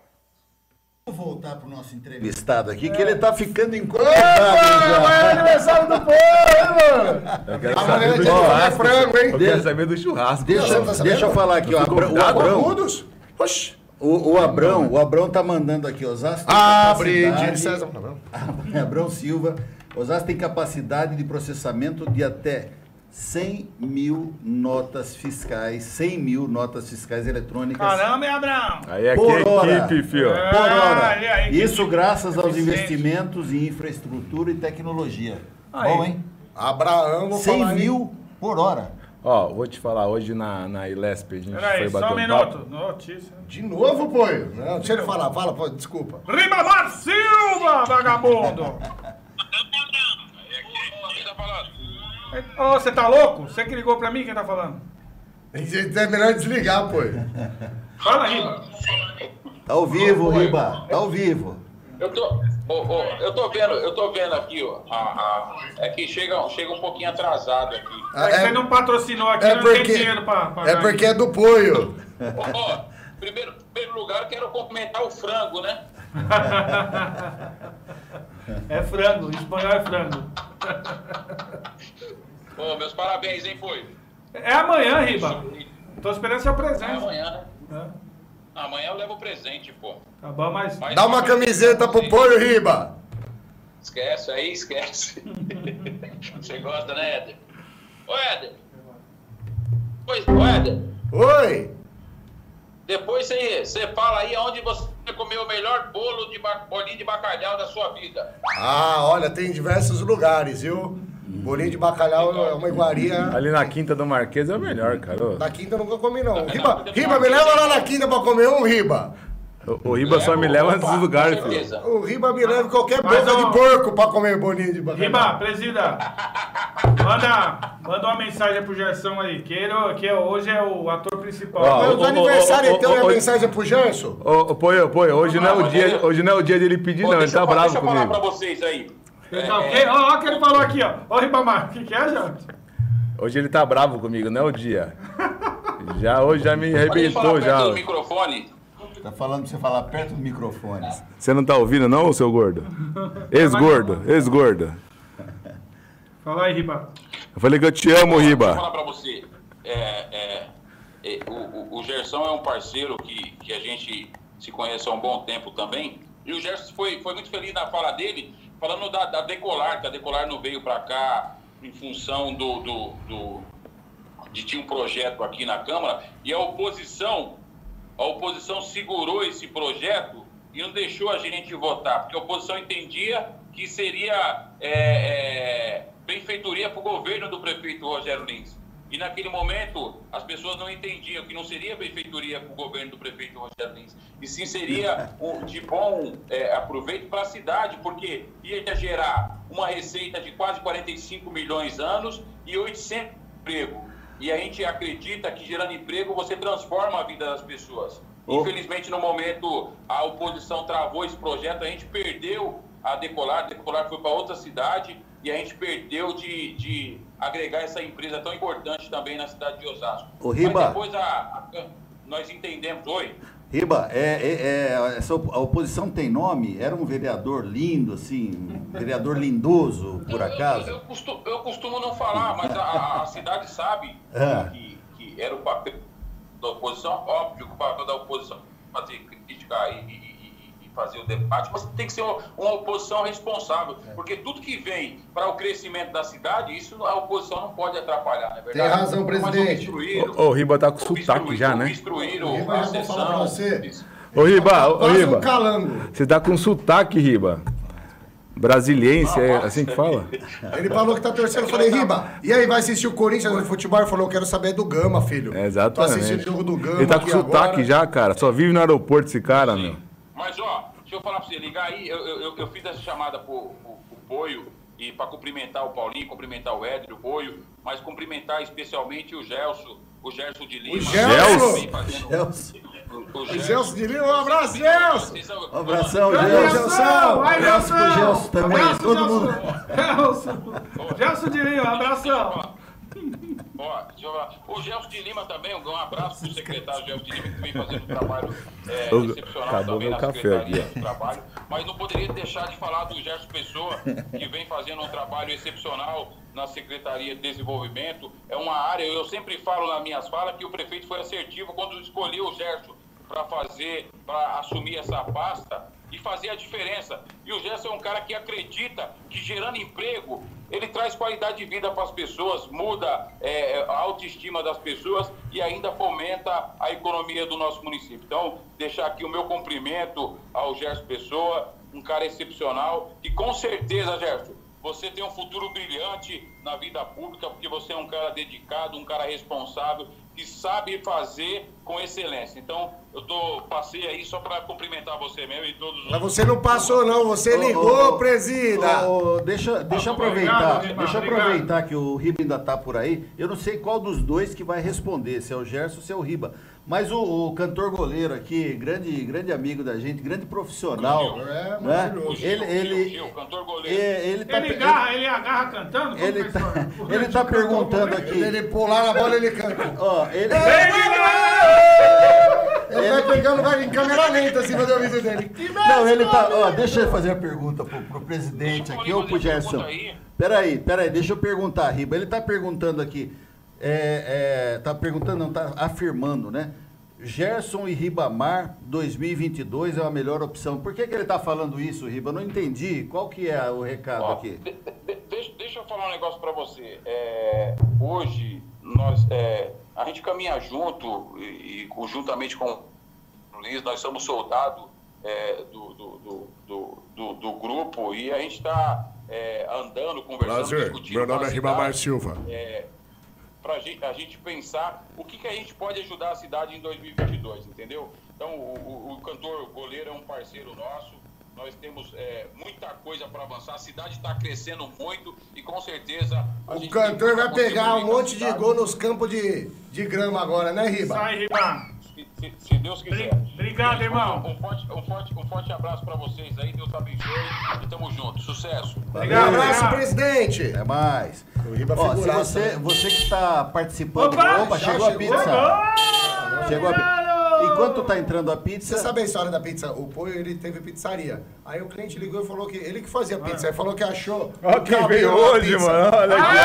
Voltar pro nosso entrevistado aqui, que ele tá ficando Opa, incomodável amanhã é aniversário do povo, mano! Eu quero Amanhã saber é do dia de comer churrasco. frango, hein? Eu quero saber do churrasco. Deixa, tá sabendo? deixa eu falar aqui, ó, Abra- o Abrão? Oxi! o, o Abrão, o Abrão tá mandando aqui, Osasco tem Abre, César. Não. (laughs) Abrão Silva, Osasco tem capacidade de processamento de até 100 mil notas fiscais, 100 mil notas fiscais eletrônicas Caramba, hein, Abraão? Aí é Por que hora. equipe, fio. É. por hora. Aí, que Isso graças aos eficiente. investimentos em infraestrutura e tecnologia. Aí. Bom, hein? Abraão, vou 100 falar, hein? mil por hora. Ó, vou te falar, hoje na, na Ilesp a gente foi Peraí, bater só um minuto. papo. Notícia. De novo, poio? Não, deixa ele falar. Fala, pô, desculpa. Ribamar Silva, vagabundo! Ô, você tá louco? Você que ligou pra mim, quem tá falando? É melhor desligar, poio. Fala, Riba. Tá ao vivo, Riba. Tá ao vivo. Eu tô, ô, ô, eu tô vendo, eu tô vendo aqui, ó. a- a- é que chega, chega um pouquinho atrasado aqui. É que você não patrocinou aqui, é não tem porque- dinheiro pra pagar. É porque é do poio. Ó, primeiro, primeiro lugar, eu quero cumprimentar o frango, né? (laughs) É frango, em espanhol é frango. (laughs) Ô, meus parabéns, hein, foi? É amanhã, Riba. Tô esperando seu É presente. amanhã, né? É. Amanhã eu levo o presente, pô. Tá bom, mas. Mas- Dá uma camiseta pro poio, Riba. Esquece aí, esquece. (laughs) Você gosta, né, Éder? Ô, Éder. Pois, ô, Éder. Oi. Depois você, você fala aí onde você comeu o melhor bolo de bolinho de bacalhau da sua vida. Ah, olha, tem diversos lugares, viu? Bolinho de bacalhau é uma iguaria. Ali na Quinta do Marquês é o melhor, cara. Na quinta eu nunca comi, não. Riba, Riba, me leva lá na quinta pra comer um, Riba. O, o Riba só me leva nesses lugares, Com filho. O Riba me leva em qualquer boca ó, de porco pra comer bolinho de bacalhau. Riba, presida. Manda, manda uma mensagem pro Gerson aí, que, ele, que hoje é o ator principal. Ó, os ô, aniversários ô, então é a mensagem pro Gerson? Ô, ô, Poio, Poio, hoje não, é o dia, hoje não é o dia dele pedir, não. Ele tá eu, bravo deixa eu falar pra comigo. vocês aí. Ele tá o quê? Ó, ó, o que ele falou aqui, ó. Ô, Ribamar, o que, que é, gente? Hoje ele tá bravo comigo, não é o dia. Já hoje já me arrebentou perto já. do microfone. Tá falando pra você falar perto do microfone. Você não tá ouvindo não, seu gordo? (laughs) Ex-gordo, ex-gordo. Fala aí, Riba. Eu falei que eu te amo, Deixa eu Riba. falar pra você. É, é, é, o, o- o Gerson é um parceiro que, que a gente se conhece há um bom tempo também. E o Gerson foi, foi muito feliz na fala dele, falando da, da Decolar, que a Decolar não veio pra cá em função do, do, do- de tinha um projeto aqui na Câmara e a oposição, a oposição segurou esse projeto e não deixou a gente votar, porque a oposição entendia que seria é, é, benfeitoria para o governo do prefeito Rogério Lins. E naquele momento, as pessoas não entendiam que não seria a benfeitoria com o governo do prefeito Rogério Lins, e sim seria um, de bom é, aproveito para a cidade, porque ia gerar uma receita de quase 45 milhões anos e 800 emprego. E a gente acredita que gerando emprego você transforma a vida das pessoas. Oh. Infelizmente, no momento, a oposição travou esse projeto, a gente perdeu a Decolar, a Decolar foi para outra cidade e a gente perdeu de, de agregar essa empresa tão importante também na cidade de Osasco. Ô, Riba. Mas depois a, a- nós entendemos, oi? Riba, é, é- é- essa op- a oposição tem nome? Era um vereador lindo, assim, um vereador lindoso, por Eu, acaso? costumo, eu costumo não falar, mas a, a cidade sabe (laughs) Ah. que, que era o papel da oposição. Óbvio que o papel da oposição fazer crítica e- e fazer o debate, mas tem que ser uma, uma oposição responsável, É. porque tudo que vem para o crescimento da cidade, isso a oposição não pode atrapalhar, não é verdade? Tem razão, presidente. Ô, o Riba tá com sotaque já, né? obstruíram Riba, a sessão. Ô, Riba, ô, Riba. um calango. Você tá com sotaque, Riba. Brasiliense, é assim que fala? (laughs) Ele falou que tá torcendo. Eu falei, Riba, e aí vai assistir o Corinthians no futebol? Ele falou, eu quero saber do Gama, filho. É, Tô assistindo exatamente. o jogo do Gama Ele tá com sotaque agora. já, cara. Só vive no aeroporto esse cara, meu. Mas, ó, eu falar pra você, ligar aí, eu, eu, eu- fiz essa chamada pro, pro, pro Poio, e para cumprimentar o Paulinho, cumprimentar o Édrio, o Poio, mas cumprimentar especialmente o Gelson, o Gerson de Lima. Gelson? que vem fazendo- Gelson. O, o O Gelson de Lima, um abraço, Gelson! Um abração, Gelson. Gelson! Vai, Abraço pro Gelson! Gelson também, Abraço, todo Gelson! mundo. Gelson! Gelson de Lima, abração! Ó. O Gelson de Lima também, um abraço pro secretário Gelson de Lima, que vem fazendo um trabalho é, excepcional acabou também meu na café Secretaria aqui. do Trabalho. Mas não poderia deixar de falar do Gerson Pessoa, que vem fazendo um trabalho excepcional na Secretaria de Desenvolvimento. É uma área, eu sempre falo nas minhas falas, que o prefeito foi assertivo quando escolheu o Gerson para fazer, para assumir essa pasta e fazer a diferença. E o Gerson é um cara que acredita que gerando emprego, ele traz qualidade de vida para as pessoas, muda é, a autoestima das pessoas e ainda fomenta a economia do nosso município. Então, deixar aqui o meu cumprimento ao Gerson Pessoa, um cara excepcional, e com certeza, Gerson, você tem um futuro brilhante na vida pública, porque você é um cara dedicado, um cara responsável, que sabe fazer com excelência. Então, eu tô, passei aí só para cumprimentar você mesmo e todos os Mas você não passou, não. Você ligou, presida. Ô, ô, deixa, deixa eu aproveitar, Obrigado, deixa aproveitar que o Riba ainda tá por aí. Eu não sei qual dos dois que vai responder, se é o Gerson ou se é o Riba. Mas o, o cantor goleiro aqui, grande, grande amigo da gente, grande profissional, É, né? maravilhoso. Ele, ele, Gil, cantor goleiro. é, ele tá, Ele ele, agarra, ele agarra cantando? Como ele tá, (laughs) ele tá perguntando aqui, Ele pular na bola, ele canta. ó, ele, Ele vai pegando, vai em câmera lenta assim, fazer o vídeo dele. Que Não, ele tá. Ó, deixa eu fazer a pergunta pro, pro presidente aqui ou pro Gerson. Peraí, peraí, deixa eu perguntar, Riba. Ele tá perguntando aqui. É, é, tá perguntando, não, tá afirmando, né? Gerson e Ribamar 2022 é a melhor opção. Por que, que ele tá falando isso, Riba? Eu não entendi. Qual que é o recado Ó, aqui? de- de- deixa, deixa eu falar um negócio para você. É, hoje, nós, é, a gente caminha junto e, e conjuntamente com o Luiz, nós somos soldados é, do, do, do, do, do- do grupo e a gente está andando, conversando, Prazer, discutindo. meu nome é Ribamar cidade, Silva. É, para a gente pensar o que, que a gente pode ajudar a cidade em 2022, entendeu? Então, o, o- o cantor goleiro é um parceiro nosso, nós temos é, muita coisa para avançar, a cidade está crescendo muito e com certeza. a O cantor vai que pegar um monte de gol nos campos de, de grama agora, né, Riba? Sai, Riba. Se, se- se Deus quiser. Obrigado, irmão. Um forte, um forte, um forte abraço para vocês aí, Deus abençoe e tamo junto. Sucesso. Um Obrigado, abraço, obrigado. presidente. É mais. Ó, se você, né? você que está participando. Opa, Opa, chegou a chegou. pizza. Chegou a pizza. Enquanto tá entrando a pizza. Você sabe a história da pizza? O Poio, ele teve pizzaria. Aí o cliente ligou e falou que ele que fazia pizza. Aí falou que achou. Ó, o quem veio hoje, mano. Olha aqui.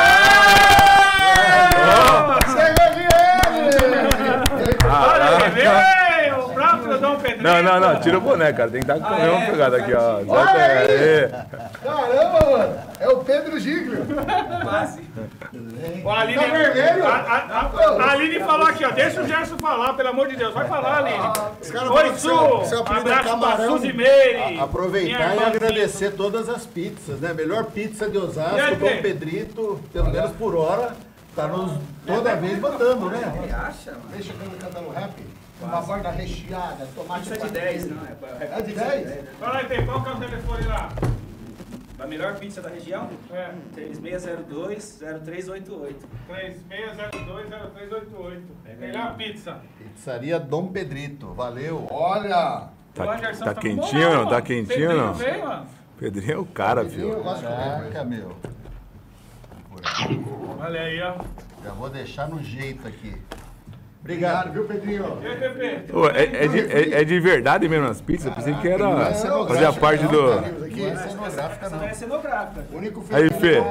Chegou de ele! (laughs) Olha, veio! O próprio Dom Pedro. Não, não, não. Tira o boné, cara. Tem que estar com a mesma pegada aqui, ó. Exato, é. Caramba, mano! É o Pedro Giglio! O Aline, Tá vermelho? A, a, a, a Aline falou aqui, ó. Deixa o Gerson falar, pelo amor de Deus. Vai falar, Aline. Caras Oi, Su! seu- apelido é camarão. Suzy Meire. Aproveitar e agradecer todas as pizzas, né? Melhor pizza de aí, Osasco, Dom? Pedrito, pelo menos por hora. Tá nos, toda vez mandando, né? acha, mano? Deixa eu cantar um rap. Uma borda recheada, tomate Pizza de 10, não. É de 10? Fala aí, Tem, qual que é o telefone lá? A melhor pizza da região? É. 3602-0388. 36020388. Melhor pizza. Pizzaria Dom Pedrito, valeu. Olha! O Tá, tá tá quentinho ou não? Tá quentinho Pedrinho não? Pedrinho é o cara, filho. Caraca, meu. Olha aí, ó. Já vou deixar no jeito aqui. Obrigado, viu, Pedrinho? E aí, Pepe? Ô, é, é de, é- é de verdade mesmo as pizzas? Pensei que era. Fazia parte do. Não é cenográfica, Essa não é não. cenográfica. O único Aí, Fê. é.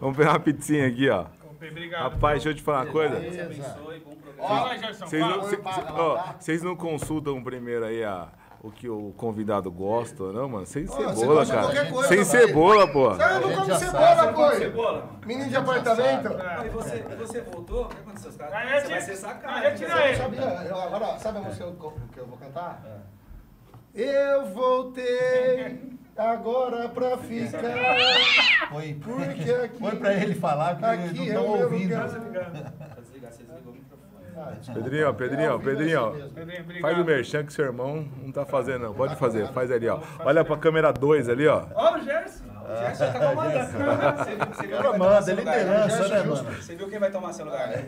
Vamos pegar uma pizzinha aqui, ó. Obrigado. Rapaz, deixa eu te falar uma coisa. Abençoe, bom programa. Fala aí, Gerson. Vocês não, Fala. cê- paga cê- lá, ó, vocês não consultam primeiro aí a, o que o convidado gosta, não, mano? Sem você cebola, qualquer cara. coisa, Sem cebola, pô. Você não come cebola, pô. Menino de apartamento. Não, e você, e você voltou? O que aconteceu? Você vai ser sacado. retira né? ele. Eu, agora, sabe a música que eu, eu vou cantar? Eu voltei agora pra ficar. Põe, Porque (laughs) aqui. põe pra ele falar que Aqui não é estão o meu ouvindo. lugar. Tá desligado, você desligou Pedrinho, Pedrinho, ó, Pedrinho, ó. Pedrinho. Faz o merchan que seu irmão não tá fazendo, não. Pode fazer, faz ali, ó. Olha pra câmera 2 ali, ó. Ó, o Gerson. O Gerson tá comandando. (laughs) Você viu, é né? liderança, né, mano? Você viu quem vai tomar seu lugar, né?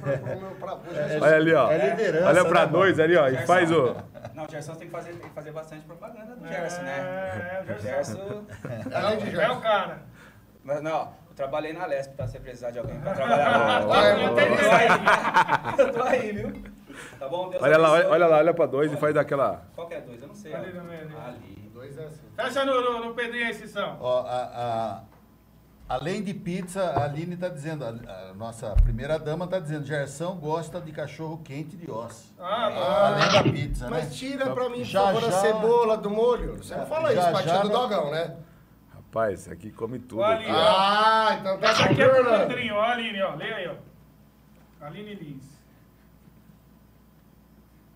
Olha ali, ó. É liderança. Olha pra né, dois ali, ó. E faz o. Não, o Gerson tem que fazer, tem que fazer bastante propaganda do Gerson, né? É, o O Gerson. Gerson... Além (laughs) de É o Gerson. cara. Mas não, eu trabalhei na Lesp, tá? Se você precisar de alguém pra (laughs) trabalhar lá. Tô aí, (laughs) eu tô aí, viu? Tá bom? Deus Olha lá, olha, olha lá, olha pra dois e faz daquela. Qual que é dois? Eu não sei. Ali ó. meio, ali. Ali. Dois é assim. Fecha no, no, no Pedrinho aí, Cissão. Ó, a- a- além de pizza, a Aline está dizendo, a, a nossa primeira dama está dizendo, Gerson gosta de cachorro quente de osso. Ah, Além da pizza, né? Mas tira pra mim, por Já, favor, a já. cebola do molho. Você não fala Já, isso, tia do não- dogão, né? Rapaz, aqui come tudo. Aqui. Ah, então tá Essa aqui é pro Fernando. Pedrinho, ó, Aline, ó. Leia aí, ó. Aline Lins.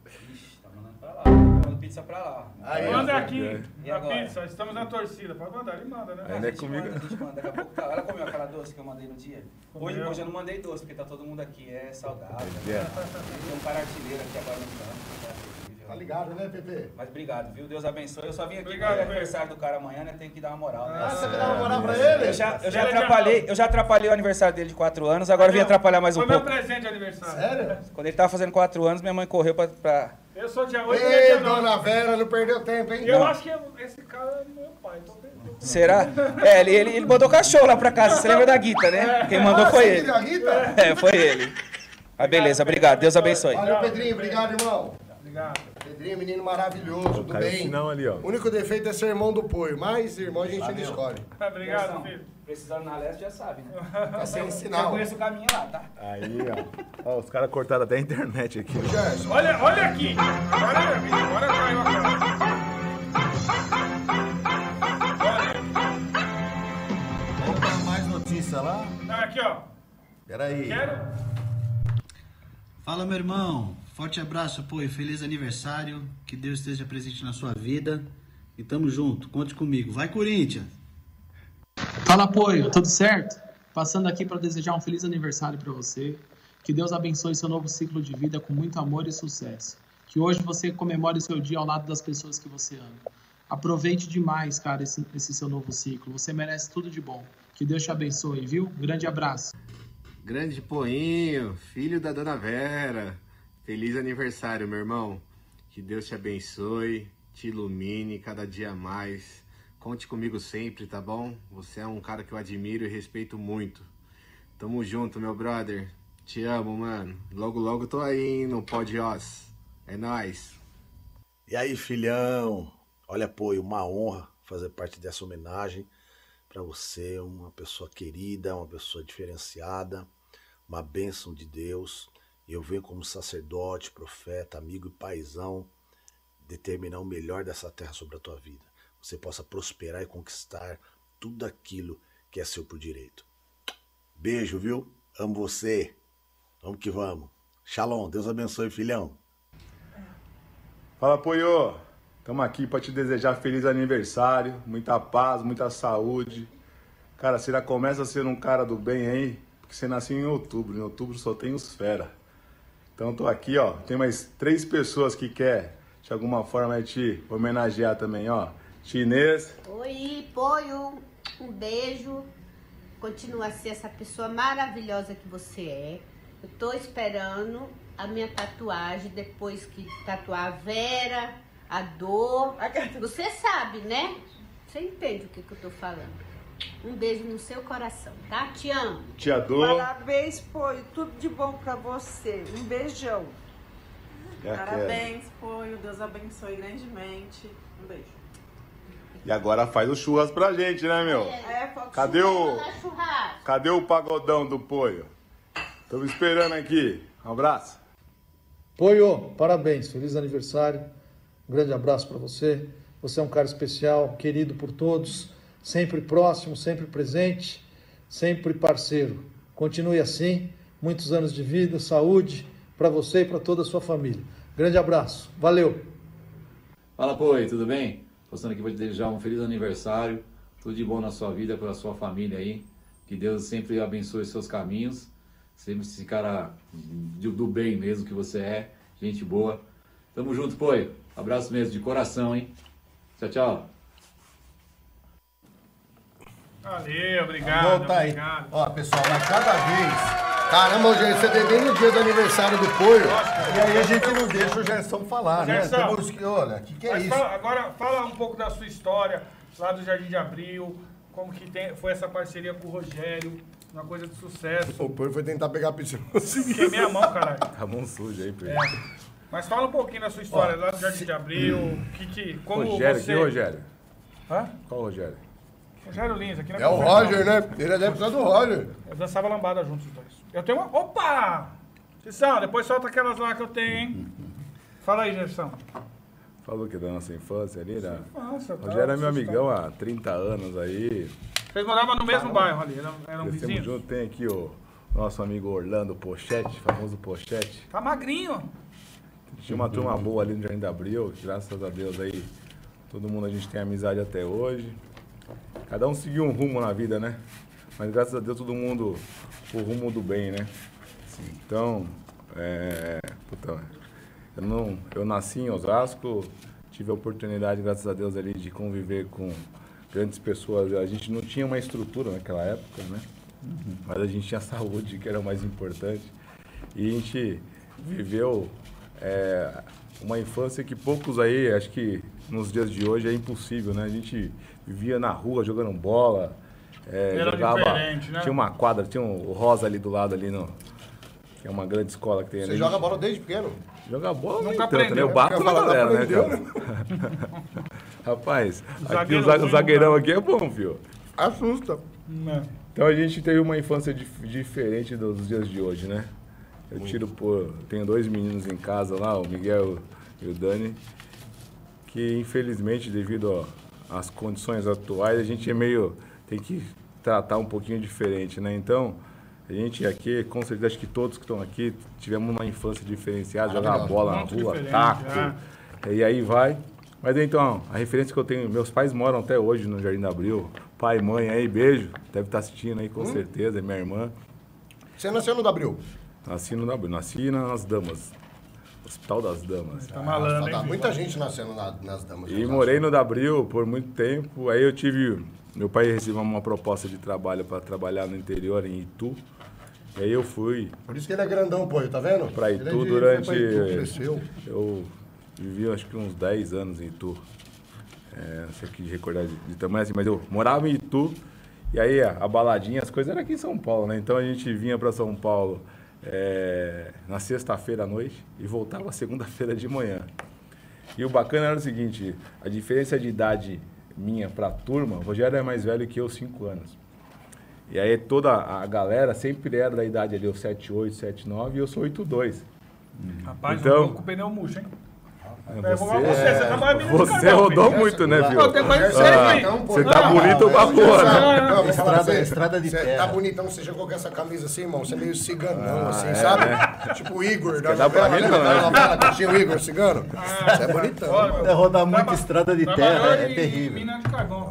Ixi, tá mandando pra lá. Tá mandando pizza pra lá. Aí, Manda aqui E a agora? pizza. Estamos na torcida. Pode mandar, ele manda, né? Aí, A né, gente comigo? manda, a gente manda. Daqui a pouco tá. Ela comeu aquela doce que eu mandei no dia? Hoje, Comeu. hoje eu não mandei doce, porque tá todo mundo aqui. É saudável. É. Tem um cara artilheiro aqui agora no campo. Tá ligado, né, Pepe? Mas obrigado, viu? Deus abençoe. Eu só vim aqui Obrigado, pro Pedro. aniversário do cara amanhã, né? Tem que dar uma moral, né? Ah, você vai dar uma moral pra ele? Eu já, eu, já é atrapalhei, eu já atrapalhei o aniversário dele de 4 anos, agora eu vim atrapalhar mais um Foi meu pouco. presente de aniversário. Sério? Quando ele tava fazendo 4 anos, minha mãe correu pra. pra... Eu sou dia 8 e ele é Ei, dia 9. dona Vera, não perdeu tempo, hein? Eu acho que esse cara é meu pai. Então tem... Será? É, ele, ele, ele botou cachorro lá pra casa. Você lembra da Guita, né? Quem mandou Ah, foi ele. que deu a Rita? É, foi ele. Mas beleza, obrigado. Deus abençoe. Valeu, Pedrinho. Obrigado, irmão. Obrigado. Pedrinho, menino maravilhoso, do Caiu o bem. sinal ali, ó. O único defeito é ser irmão do Poio, mas irmão a gente não escolhe. Obrigado, Gerson, filho. Precisando na leste já sabe, né? (laughs) Tá sem Já sinal. conheço o caminho lá, tá? Aí, ó. Ó, os caras cortaram até a internet aqui. Gerson, Olha, olha aqui. Agora, meu amigo, agora caiu a. Olha. Mais notícia lá? Tá, aqui, ó. Peraí. Quero. Fala, meu irmão. Forte abraço, apoio. Feliz aniversário. Que Deus esteja presente na sua vida. E tamo junto. Conte comigo. Vai, Corinthians! Fala, apoio, tudo certo? Passando aqui para desejar um feliz aniversário para você. Que Deus abençoe seu novo ciclo de vida com muito amor e sucesso. Que hoje você comemore seu dia ao lado das pessoas que você ama. Aproveite demais, cara, esse, esse seu novo ciclo. Você merece tudo de bom. Que Deus te abençoe, viu? Grande abraço. Grande Poinho, filho da Dona Vera. Feliz aniversário, meu irmão. Que Deus te abençoe, te ilumine cada dia mais. Conte comigo sempre, tá bom? Você é um cara que eu admiro e respeito muito. Tamo junto, meu brother. Te amo, mano. Logo, logo tô aí, hein, no Pod. É nóis. E aí, filhão? Olha, apoio, uma honra fazer parte dessa homenagem para você, uma pessoa querida, uma pessoa diferenciada, uma bênção de Deus. Eu venho como sacerdote, profeta, amigo e paizão determinar o melhor dessa terra sobre a tua vida. Você possa prosperar e conquistar tudo aquilo que é seu por direito. Beijo, viu? Amo você. Vamos que vamos. Shalom, Deus abençoe, filhão. Fala, Poiô. Estamos aqui para te desejar feliz aniversário, muita paz, muita saúde. Cara, você já começa sendo um cara do bem, hein? porque você nasceu em outubro. Em outubro só tem os fera. Então tô aqui, ó. Tem mais três pessoas que quer, de alguma forma, te homenagear também, ó. Chinês. Oi, Poio. Um beijo. Continua a ser essa pessoa maravilhosa que você é. Eu tô esperando a minha tatuagem depois que tatuar a Vera, a dor. Você sabe, né? Você entende o que, que eu tô falando. Um beijo no seu coração, tá? Te amo. Tia Dor. Parabéns, Poio. Tudo de bom pra você. Um beijão. A Parabéns, Poio. Deus abençoe grandemente. Um beijo. E agora faz o churras pra gente, né, meu? É, Cadê o. Cadê o pagodão do Poio? Estamos esperando aqui. Um abraço. Poio, parabéns, feliz aniversário. Um grande abraço para você. Você é um cara especial, querido por todos, sempre próximo, sempre presente, sempre parceiro. Continue assim. Muitos anos de vida, saúde para você e para toda a sua família. Grande abraço. Valeu. Fala, Poi, tudo bem? Passando aqui para te desejar um feliz aniversário, tudo de bom na sua vida, para a sua família aí. Que Deus sempre abençoe seus caminhos. Sempre esse cara do bem mesmo que você é, gente boa. Tamo junto, Poi. Abraço mesmo, de coração, hein? Tchau, tchau. Valeu, obrigado. Volta aí. obrigado. Ó, pessoal, mas cada vez. Caramba, o Gerson, você bem no dia do aniversário do Poio. E aí a gente não deixa o Gerson falar, né? Temos que, olha, o que, que é isso? fala- agora fala um pouco da sua história lá do Jardim de Abril, como que tem- foi essa parceria com o Rogério, uma coisa de sucesso. O Poio foi tentar pegar a piscina. Queimei a mão, caralho. (laughs) A mão suja aí, Pedro. É. Mas fala um pouquinho da sua história lá do Jardim de Abril, que, que, como Rogério, você... que Rogério? Hã? Qual Rogério? Rogério Lins, aqui na É o. Roger, né? Ele é deputado do Roger. Eu dançava lambada juntos os dois. Eu tenho uma... Opa! Gerson, depois solta aquelas lá que eu tenho, hein? Fala aí, Gerson. Falou que da nossa infância ali, né? infância, tá, Rogério é meu nossa amigão há 30 anos aí. Vocês moravam no mesmo bairro ali, eram, eram Crescemos vizinhos? junto, tem aqui o nosso amigo Orlando Pochete, famoso Pochete. Tá magrinho. Tinha uma turma boa ali no Jardim da Abril, que graças a Deus aí, todo mundo a gente tem amizade até hoje. Cada um seguiu um rumo na vida, né? Mas graças a Deus todo mundo o rumo do bem, né? Então, é, puta, eu, não, eu nasci em Osasco, tive a oportunidade, graças a Deus, ali de conviver com grandes pessoas. A gente não tinha uma estrutura naquela época, né? Mas a gente tinha (laughs) saúde, que era o mais importante. E a gente viveu é, uma infância que poucos aí, acho que nos dias de hoje é impossível, né? A gente vivia na rua jogando bola, é, Era jogava, diferente, né? tinha uma quadra, tinha um, o Rosa ali do lado ali no que é uma grande escola que tem ali. Você joga bola desde pequeno? Joga bola nem Nunca tanto, né? aprendeu. Eu bato na não galera, né, cara? (laughs) Rapaz, aqui o, zagueirão aqui é bom, filho. Assusta. Então a gente teve uma infância dif- diferente dos dias de hoje, né? Eu tiro por. Tenho dois meninos em casa lá, o Miguel e o Dani, que infelizmente, devido ó, às condições atuais, a gente é meio. tem que tratar um pouquinho diferente, né? Então, a gente aqui, com certeza, acho que todos que estão aqui tivemos uma infância diferenciada, jogar Maravilhosa. bola na rua, taco. E aí vai. Mas então, a referência que eu tenho, meus pais moram até hoje no Jardim da Abril. Pai, mãe aí, beijo. Deve estar assistindo aí com Hum. certeza, é minha irmã. Você nasceu no Dabril? Nasci no Abril, nasci nas Damas. Hospital das Damas. Tá malandro, hein, Muita filho? gente nascendo na- nas damas. E morei no Dabril por muito tempo. Aí eu tive. Meu pai recebeu uma proposta de trabalho para trabalhar no interior, em Itu. E aí eu fui Por isso que ele é grandão, pô, tá vendo? para é Itu de- durante. pra Itu, cresceu. Eu vivi acho que uns 10 anos em Itu. É, não sei aqui de recordar de, de tamanho assim, mas eu morava em Itu. E aí a, a baladinha, as coisas eram aqui em São Paulo, né? Então a gente vinha para São Paulo é, na sexta-feira à noite e voltava segunda-feira de manhã. E o bacana era o seguinte, a diferença de idade minha para a turma, o Rogério é mais velho que eu, 5 anos. E aí toda a galera sempre era da idade ali, eu 7, 8, 7, 9 e eu sou 8, 2. Rapaz, Então- eu com o pneu murcho, hein? É, vou você, menina Você rodou muito, né, viu? Eu tenho mais de Ah, hein? Você tá bonito pra porra, né? Estrada- estrada de você terra. Tá bonitão, você jogou com essa camisa assim, irmão. Você é meio ciganão, Ah, assim, é, sabe? né? Tipo o Igor da quer dar pra novela. mim, Lembra não, da né? novela que tinha o Igor cigano? Você é bonitão. É rodar muito estrada de terra, é terrível.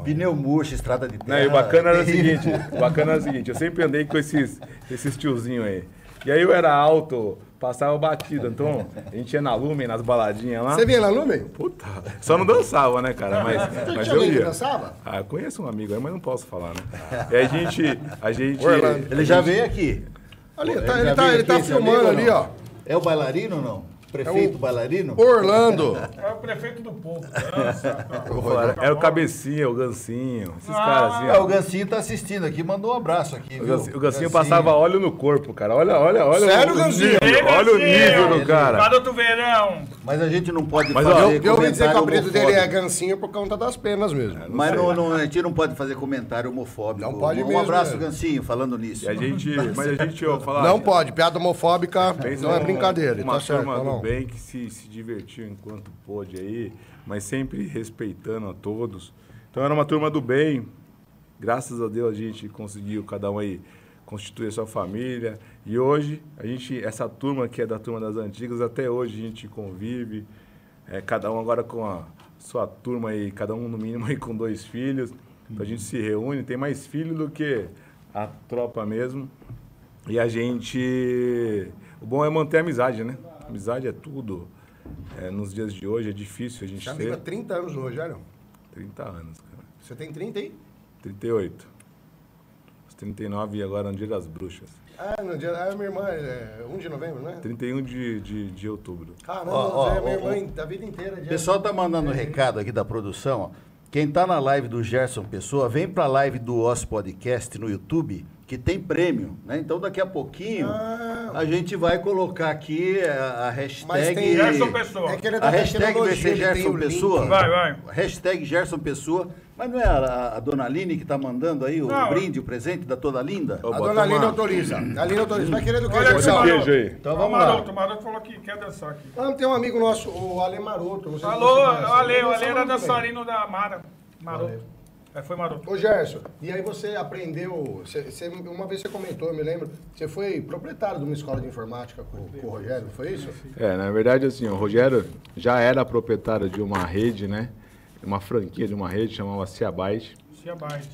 Pneu murcho, estrada de terra. E o bacana era o seguinte, o bacana era o seguinte, eu sempre andei com esses, esses tiozinhos aí. E aí eu era alto, passava batida, então a gente ia na Lumen, nas baladinhas lá. Você vinha na Lumen? Puta, só não dançava, né, cara? Mas, mas tinha eu ia. dançava? Ah, eu conheço um amigo aí, mas não posso falar, né? E aí a gente. A gente Orlando. Ele já veio aqui. Ali, Ele tá- já ele tá- veio ele tá filmando ali, ó. É o bailarino ou não? Prefeito bailarino? Orlando. É o prefeito do povo. (laughs) Vou falar, é o Cabecinha, o Gancinho, esses Ah, caras assim. É, o Gancinho tá assistindo aqui, mandou um abraço aqui. O viu? Gancinho, o Gancinho passava óleo no corpo, cara. Olha, olha, olha. Sério, o Gancinho? nível, Ei, Olha o Gancinho! nível do cara. Garoto verão. Mas a gente não pode Mas, fazer ó, Eu ouvi dizer que o apelido dele é homofóbico. Gancinho por conta das penas mesmo. Mas não, não, a gente não pode fazer comentário homofóbico. Não pode um mesmo, abraço, né? Gancinho, falando nisso. E a gente. Mas a gente, ó, falar. Não pode, piada homofóbica Pensa não é brincadeira, Uma tá certo, turma do Paulão? bem que se, se divertiu enquanto pôde aí, mas sempre respeitando a todos. Então era uma turma do bem. Graças a Deus a gente conseguiu, cada um aí, constituir a sua família. E hoje, a gente, essa turma que é da turma das antigas, até hoje a gente convive. É, cada um agora com a sua turma aí, cada um no mínimo aí com dois filhos. Então a gente se reúne, tem mais filho do que a tropa mesmo. E a gente. O bom é manter a amizade, né? Amizade é tudo. É, nos dias de hoje é difícil a gente Já há ter 30 anos, Rogério. 30 anos, cara. Você tem 30 aí? 38. Os 39 e agora no dia das bruxas. Ah, no dia. Ah, minha irmã, é 1 de novembro, né? 31 de, de, de outubro. Caramba, Ó, ó, é minha ó, irmã da vida inteira. O pessoal tá mandando um recado aqui da produção. Ó. Quem tá na live do Gerson Pessoa, vem pra live do Os Podcast no YouTube, que tem prêmio, né? Então daqui a pouquinho a gente vai colocar aqui a, a hashtag. Mas tem- Gerson Pessoa. É que ele é A hashtag vai ser Gerson. Pessoa. Vai, vai. Hashtag Gerson Pessoa. Mas não é a, a dona Aline que tá mandando aí o Não. brinde, o presente da toda linda? Ô, A dona Aline uma- autoriza. A Aline autoriza. Vai querer do que, Olha um Maroto. queijo aí. Então vamos o Maroto, lá. o Maroto falou que quer dançar aqui. Ah, tem um amigo nosso, o Ale Maroto. Alô, o Ale, o Ale era dançarino da Mara. Maroto. É, foi Maroto. Ô Gerson, e aí você aprendeu, você, você- uma vez você comentou, eu me lembro, você foi proprietário de uma escola de informática com, com o Rogério, foi isso? É, na verdade, assim, o Rogério já era proprietário de uma rede, né? Uma franquia de uma rede, chamava Ciabyte. Abaixo.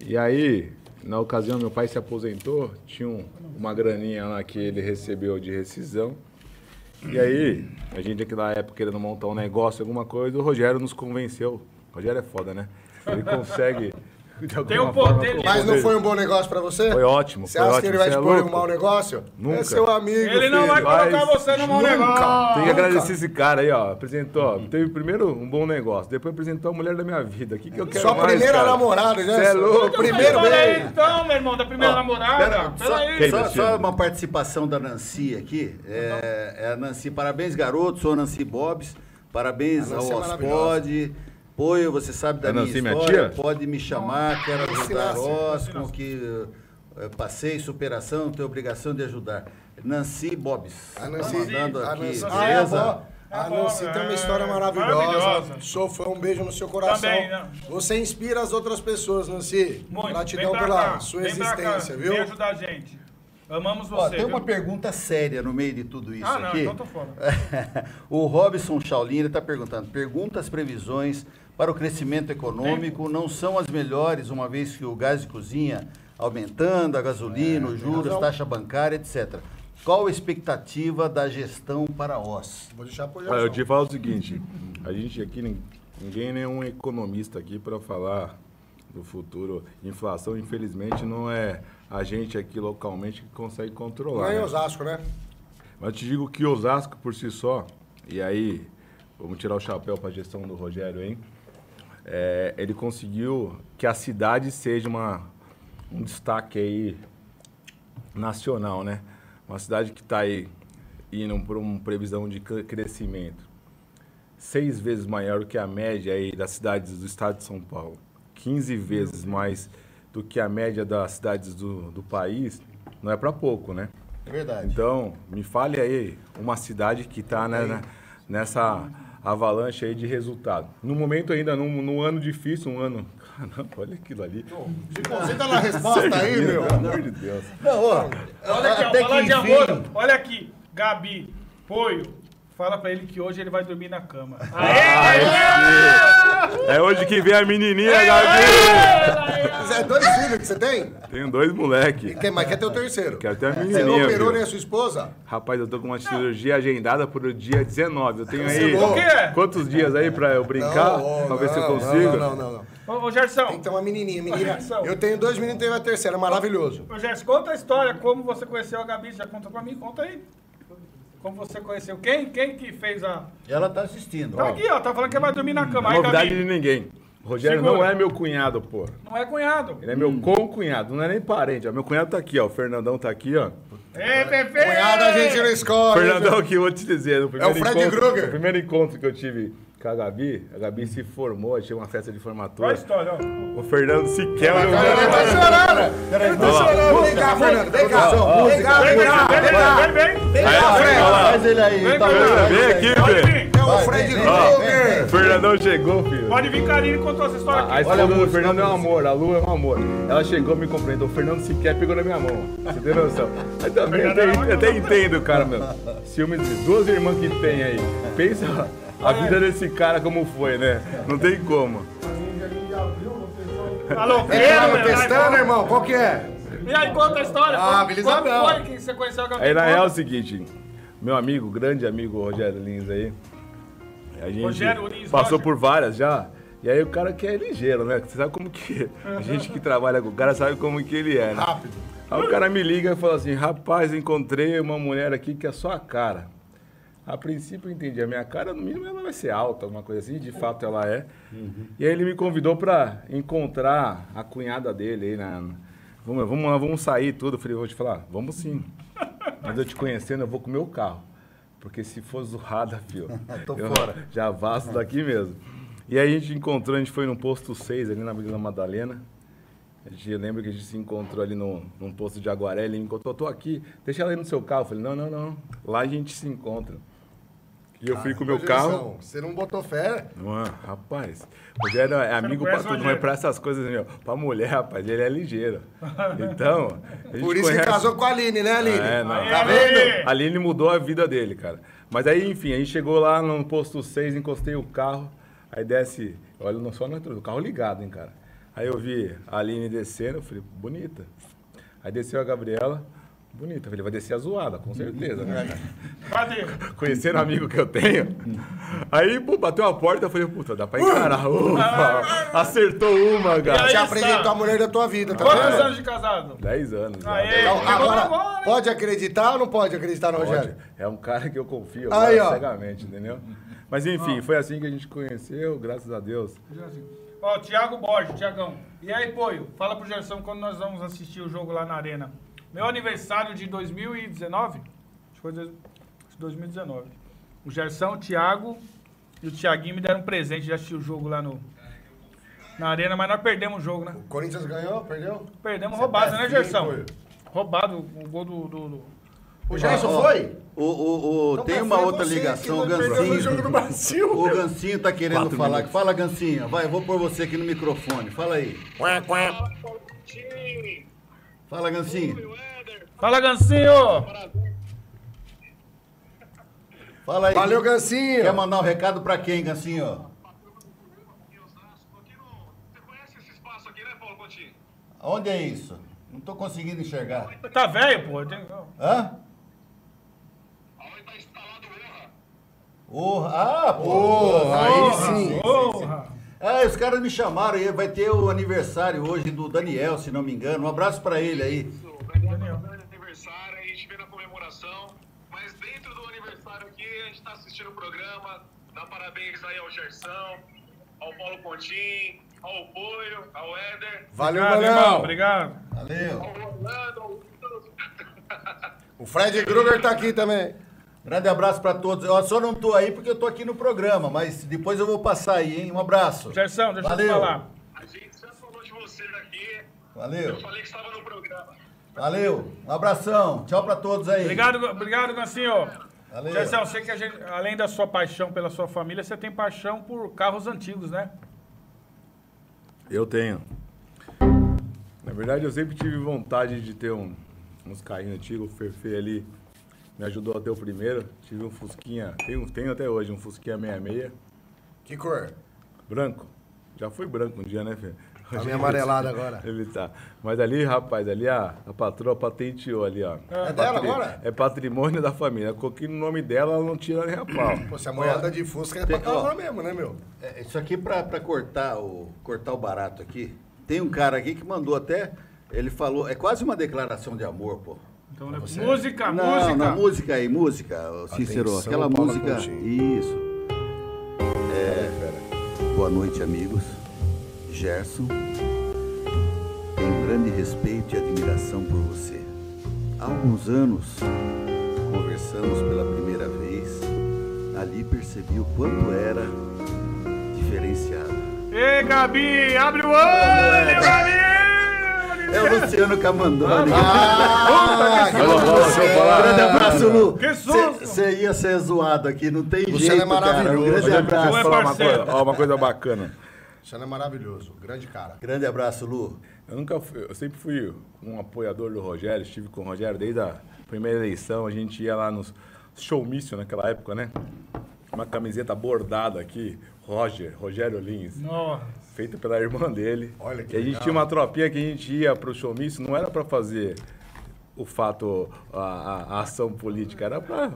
E aí, na ocasião, meu pai se aposentou, tinha um- uma graninha lá que ele recebeu de rescisão. E aí, a gente aqui na época querendo montar um negócio, alguma coisa, o Rogério nos convenceu. O Rogério é foda, né? Ele consegue. De Tem um poder forma, de- Mas não foi um bom negócio pra você? Foi ótimo, Você foi acha ótimo, que ele vai você te é pôr em um louco. mau negócio? Nunca. É seu amigo, Ele não vai filho. colocar Mas você no mau nunca. negócio. Tem que agradecer esse cara aí, ó. Apresentou, ó, teve primeiro um bom negócio, depois apresentou a mulher da minha vida. O que, que eu quero Sua mais, primeira cara? namorada, né? Cê é louco. Primeiro Pera aí, beijo. então, meu irmão, da primeira Ó, namorada. pera- Pera só, aí. só- uma participação da Nancy aqui. É, é a Nancy, parabéns, garoto. Sou a Nancy Bobs. Parabéns A ao é Ospod. Poio, você sabe da A minha Nancy, minha história. tia? Pode me chamar, quero Nancy ajudar Nasce, Os com que eh, passei superação, tenho obrigação de ajudar. Nancy Bobs. A Nancy, tá mandando a aqui, Nancy, ah, é a beleza? Nancy tem uma história É, maravilhosa. maravilhosa. Sou fã, um beijo no seu coração. Também, né? Você inspira as outras pessoas, Nancy. Muito. Gratidão pela cá, sua vem existência, viu? Vem ajudar a gente. Amamos Ó, você. tem uma viu? pergunta séria no meio de tudo isso Ah, não, aqui. então tô fora. (laughs) o Robson Shaolin ele está perguntando: pergunta as previsões para o crescimento econômico não são as melhores, uma vez que o gás de cozinha aumentando, a gasolina, os juros, razão. taxa bancária, etc. Qual a expectativa da gestão para OS? Vou deixar pro Olha, eu te falo o seguinte, a gente aqui, nin- ninguém é um economista aqui para falar do futuro. Inflação, infelizmente, não é a gente aqui localmente que consegue controlar. Não é né? Osasco, né? Mas eu te digo que Osasco por si só, e aí vamos tirar o chapéu para a gestão do Rogério, hein? É, ele conseguiu que a cidade seja uma, um destaque aí nacional, né? Uma cidade que está aí indo por uma previsão de cre- crescimento seis vezes maior do que a média aí das cidades do estado de São Paulo, 15 vezes mais do que a média das cidades do, do país, não é para pouco, né? É verdade. Então, me fale aí uma cidade que está nessa avalanche aí de resultado. No momento ainda, num, num ano difícil, um ano... (laughs) Caramba, olha aquilo ali. Você tá na resposta aí, meu? Pelo amor de Deus. Não, ó. Olha aqui, ó, falar de amor. Olha aqui, Gabi, Poio, fala pra ele que hoje ele vai dormir na cama. É hoje que vem a menininha, Gabi! É dois filhos que você tem? Tenho dois moleque. Quem, mas quer ter o terceiro? Quero ter a Você não menininha, operou filho. nem a sua esposa? Rapaz, eu tô com uma cirurgia agendada pro dia 19. Eu tenho aí. O quê? Quantos dias aí pra eu brincar? Não, pra ver se eu consigo? Não, não, não. não. Ô, ô Gerson. Tem que ter uma menininha. menina. Gerson. Eu tenho dois meninos e tenho a terceira. Maravilhoso. Ô, Gerson, conta a história, como você conheceu a Gabi. Já contou pra mim? Conta aí. Como você conheceu? Quem, quem que fez a... Ela tá assistindo. Tá ó. aqui, ó. Tá falando que vai dormir na cama. Não é Aí, novidade de ninguém. O Rogério Segura. não é meu cunhado, pô. não é cunhado. Ele é meu concunhado, não é nem parente. ó. Meu cunhado tá aqui, ó. O Fernandão tá aqui, ó. Ei, Pepe! Cunhado a gente não escolhe. Fernandão, que eu vou te dizer. No primeiro É o Fred encontro, Krueger. No primeiro encontro que eu tive com a Gabi, a Gabi se formou, tinha uma festa de Qual a formatura. história, ó? O Fernando olhou Cara, ele tá chorando. Peraí, Ele tá olha chorando. Vem cá, Fernando. Vem cá. Vem cá, Vem, cá. vem, Vem cá. vem, vem, vem. Vem cá, Fred. olha. Faz ele aí. Vem, tá vem, bom, vem, aqui, vir. É o Fred Krueger. Fernandão chegou, filho. Pode vir, Karine, contou essa história A, a aqui. do música, Fernando é olha um a amor, a Lu é um amor. Ela chegou, me compreendeu. O Fernando sequer pegou na minha mão. Você tem noção? Também, eu até, eu até entendo, cara, meu. Ciúmes de duas irmãs que tem aí. Pensa a vida desse cara como foi, né? Não tem como. Alô, É testando, irmão? Qual que é? E aí, conta a história. Ah, beleza, não. foi que você conheceu a Gabi? Aí na real é o seguinte, meu amigo, grande amigo Rogério Lins aí. A gente Rogério Lins, passou Roger. por várias já. E aí o cara que é ligeiro, né? Você sabe como que. A gente que trabalha com o cara sabe como que ele é, né? Rápido. Aí o cara me liga e fala assim, rapaz, encontrei uma mulher aqui que é só a cara. A princípio eu entendi, a minha cara, no mínimo, ela vai ser alta, alguma coisa assim, de fato ela é. E aí ele me convidou pra encontrar a cunhada dele aí na. Vamos, vamos lá, vamos sair tudo. Eu falei, vou te falar, vamos sim. Mas eu te conhecendo, eu vou com o meu carro. Porque se for zoada, filho, (laughs) Tô eu fora. já vazo daqui mesmo. E aí a gente encontrou, a gente foi num posto 6 ali na Vila Madalena. A gente lembra que a gente se encontrou ali no, num posto de Aguaré, ele me encontrou, tô aqui, deixa ela aí no seu carro. Eu falei, não, não, não, lá a gente se encontra. E eu fui com o meu carro. Você não botou fé? Mano, rapaz, o Rogério é amigo pra tudo, mas Rogério. pra essas coisas, meu, pra mulher, rapaz, ele é ligeiro. Então, a gente Por isso conhece- que casou com a Aline, né, Aline? É, não. Tá vendo? A Aline mudou a vida dele, cara. Mas aí, enfim, a gente chegou lá no posto 6, encostei o carro, aí desce, olha, não só no o carro ligado, hein, cara. Aí eu vi a Aline descendo, eu falei, bonita. Aí desceu a Gabriela, bonita. Falei, vai descer a zoada, com certeza, né? Cadê? Conhecendo o amigo que eu tenho. Aí, pô, bateu a porta, eu falei, puta, dá pra encarar. Ufa, acertou uma, Te cara. apresentou a mulher da tua vida, tá Quantos vendo? anos de casado? 10 anos. Aê, Então, agora, pode acreditar ou não pode acreditar no Rogério? Pode. É um cara que eu confio Aí, ó. cegamente, entendeu? Mas enfim, foi assim que a gente conheceu, graças a Deus. Ó, Thiago Borges, Tiagão. E aí, Poio, fala pro Gerson quando nós vamos assistir o jogo lá na Arena. Meu aniversário de 2019? Acho que foi dois- acho que 2019. O Gerson, o Thiago e o Thiaguinho me deram um presente de assistir o jogo lá no, na Arena, mas nós perdemos o jogo, né? O Corinthians ganhou, perdeu? Perdemos Você roubado, é né, frio, Gerson? Poio. Roubado o gol do... do, do- O Gerson foi? O, o, o- Então, tem mas uma foi outra ligação, o no jogo do Gancinho. Brasil. O Gancinho tá querendo Quatro falar. minutos. Fala, Gancinho. Vai, vou pôr você aqui no microfone. Fala aí. Fala, Gancinho. Fala, Gancinho! Fala aí. Valeu, Gancinho. Quer mandar um recado pra quem, Gancinho? Onde é isso? Não tô conseguindo enxergar. Tá velho, pô. Hã? Oh, ah, pô. aí sim. Porra! Ah, os caras me chamaram aí. Vai ter o aniversário hoje do Daniel, se não me engano. Um abraço pra ele aí. aniversário, a gente vê na comemoração, mas dentro do aniversário aqui, a gente está assistindo o programa, dá parabéns aí ao Gersão, ao Paulo Pontim, ao Poio, ao Éder, Valeu, Obrigado, irmão. Obrigado. Valeu. ao Orlando, ao. O Fred Krueger tá aqui também. Grande abraço pra todos. Eu só não tô aí porque eu tô aqui no programa, mas depois eu vou passar aí, hein? Um abraço. Gerson, deixa Valeu. eu te falar. A gente já falou de você aqui, Valeu. eu falei que estava no programa. Valeu. Um abração. Tchau pra todos aí. Obrigado, obrigado, Gancinho. Valeu. Gerson, eu sei que a gente, além da sua paixão pela sua família, você tem paixão por carros antigos, né? Eu tenho. Na verdade, eu sempre tive vontade de ter um, uns carrinhos antigos. O Fefe ali me ajudou a ter o primeiro. Tive um Fusquinha, tenho, tenho até hoje, um Fusquinha 66. Que cor? Branco. Já foi branco um dia, né, Fê? Tá meio amarelado (laughs) agora. Ele tá. Mas ali, rapaz, ali a, a patroa patenteou ali, ó. É dela agora? É patrimônio da família. Eu coloquei no nome dela, ela não tira nem a pau. Pô, se a anda de Fusca é pra Tem- ó, casar mesmo, né, meu? É, Isso aqui pra, pra cortar, o, cortar o barato aqui. Tem um cara aqui que mandou até. Ele falou. É quase uma declaração de amor, pô. Então, né? música, não, música. Não, música aí, música, Cícero. Atenção, aquela música. Coutinho. Isso. É, boa noite, amigos. Gerson. Tenho grande respeito e admiração por você. Há alguns anos, conversamos pela primeira vez. Ali percebi o quanto era diferenciado. Ei, Gabi, abre o olho, Gabi! É o Luciano Camandoni. Ah, que Olha, bom, deixa eu falar. Grande abraço, Lu. Que susto! Você ia ser zoado aqui, não tem Luciano jeito, é maravilhoso. cara. Um grande é abraço. Falar uma coisa, ó, uma coisa bacana. Luciano é maravilhoso. Grande cara. Grande abraço, Lu. Eu nunca fui, eu sempre fui um apoiador do Rogério, estive com o Rogério desde a primeira eleição, a gente ia lá nos showmício naquela época, né? Uma camiseta bordada aqui, Roger, Rogério Lins, Nossa. feita pela irmã dele. Olha que e a gente legal. tinha uma tropinha que a gente ia pro showmício, não era para fazer o fato, a, a- a ação política, era para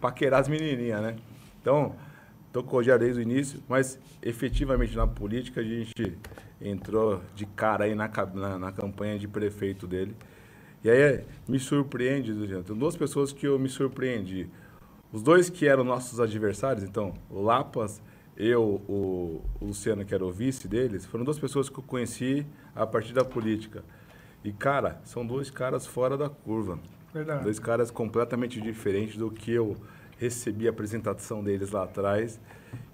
paquerar as menininhas, né? Então, tô com o Rogério desde o início, mas efetivamente na política a gente entrou de cara aí na, na, na campanha de prefeito dele. E aí me surpreende, tem duas pessoas que eu me surpreendi. Os dois que eram nossos adversários, então, o Lapas, eu, o, o Luciano, que era o vice deles, foram duas pessoas que eu conheci a partir da política. E, cara, são dois caras fora da curva. Verdade. Dois caras completamente diferentes do que eu recebi a apresentação deles lá atrás.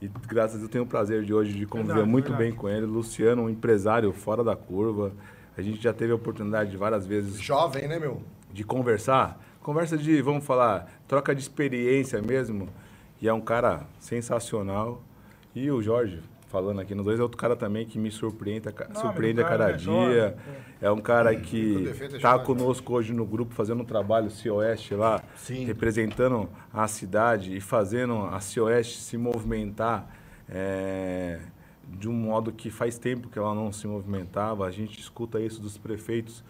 E graças a Deus eu tenho o prazer de hoje de conviver Verdade, muito verdade. bem com ele. Luciano, um empresário fora da curva. A gente já teve a oportunidade de várias vezes Jovem, né, meu? de conversar. Conversa de, vamos falar, troca de experiência mesmo. E é um cara sensacional. E o Jorge, falando aqui nos dois, é outro cara também que me surpreende, Não, surpreende a cada é dia. Jorge, É um cara que defeito é está Jorge. conosco hoje no grupo, fazendo um trabalho CIOeste lá, Sim. representando a cidade e fazendo a CIOeste se movimentar é, de um modo que faz tempo que ela não se movimentava. A gente escuta isso dos prefeitos,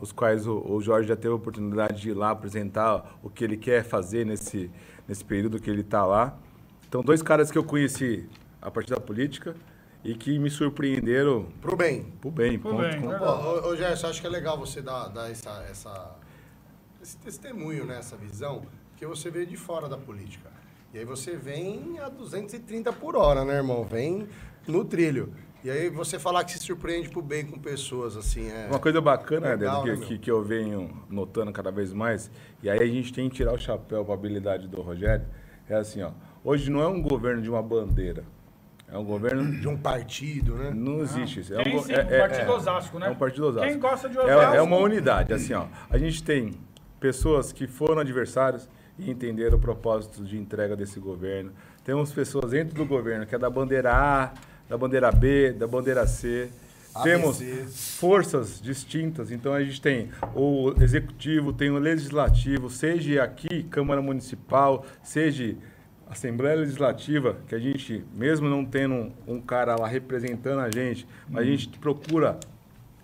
os quais o, o Jorge já teve a oportunidade de ir lá apresentar o que ele quer fazer nesse, nesse período que ele está lá. Então, dois caras que eu conheci a partir da política e que me surpreenderam Pro bem. pro bem. Pro ponto bem, com- né? Pô, ô, ô Gerson, acho que é legal você dar, dar essa, essa, esse testemunho, né, essa visão, que você veio de fora da política. E aí você vem a 230 por hora, né, irmão? Vem no trilho. E aí você falar que se surpreende pro bem com pessoas, assim, é... Uma coisa bacana, Legal, né, que, que, que eu venho notando cada vez mais, e aí a gente tem que tirar o chapéu para a habilidade do Rogério, é assim, ó, hoje não é um governo de uma bandeira, é um governo... De um partido, né? Não existe isso. É Tem um, sim, é, um é- partido é- Osasco, né? É um partido Osasco. Quem gosta de É- Osasco- É, uma unidade, assim, ó. A gente tem pessoas que foram adversários e entenderam o propósito de entrega desse governo. Temos pessoas dentro do governo que é da bandeira A, da bandeira B, da bandeira C. ABC. Temos forças distintas, então a gente tem o executivo, tem o legislativo, seja aqui Câmara Municipal, seja Assembleia Legislativa, que a gente, mesmo não tendo um, um cara lá representando a gente, mas a gente procura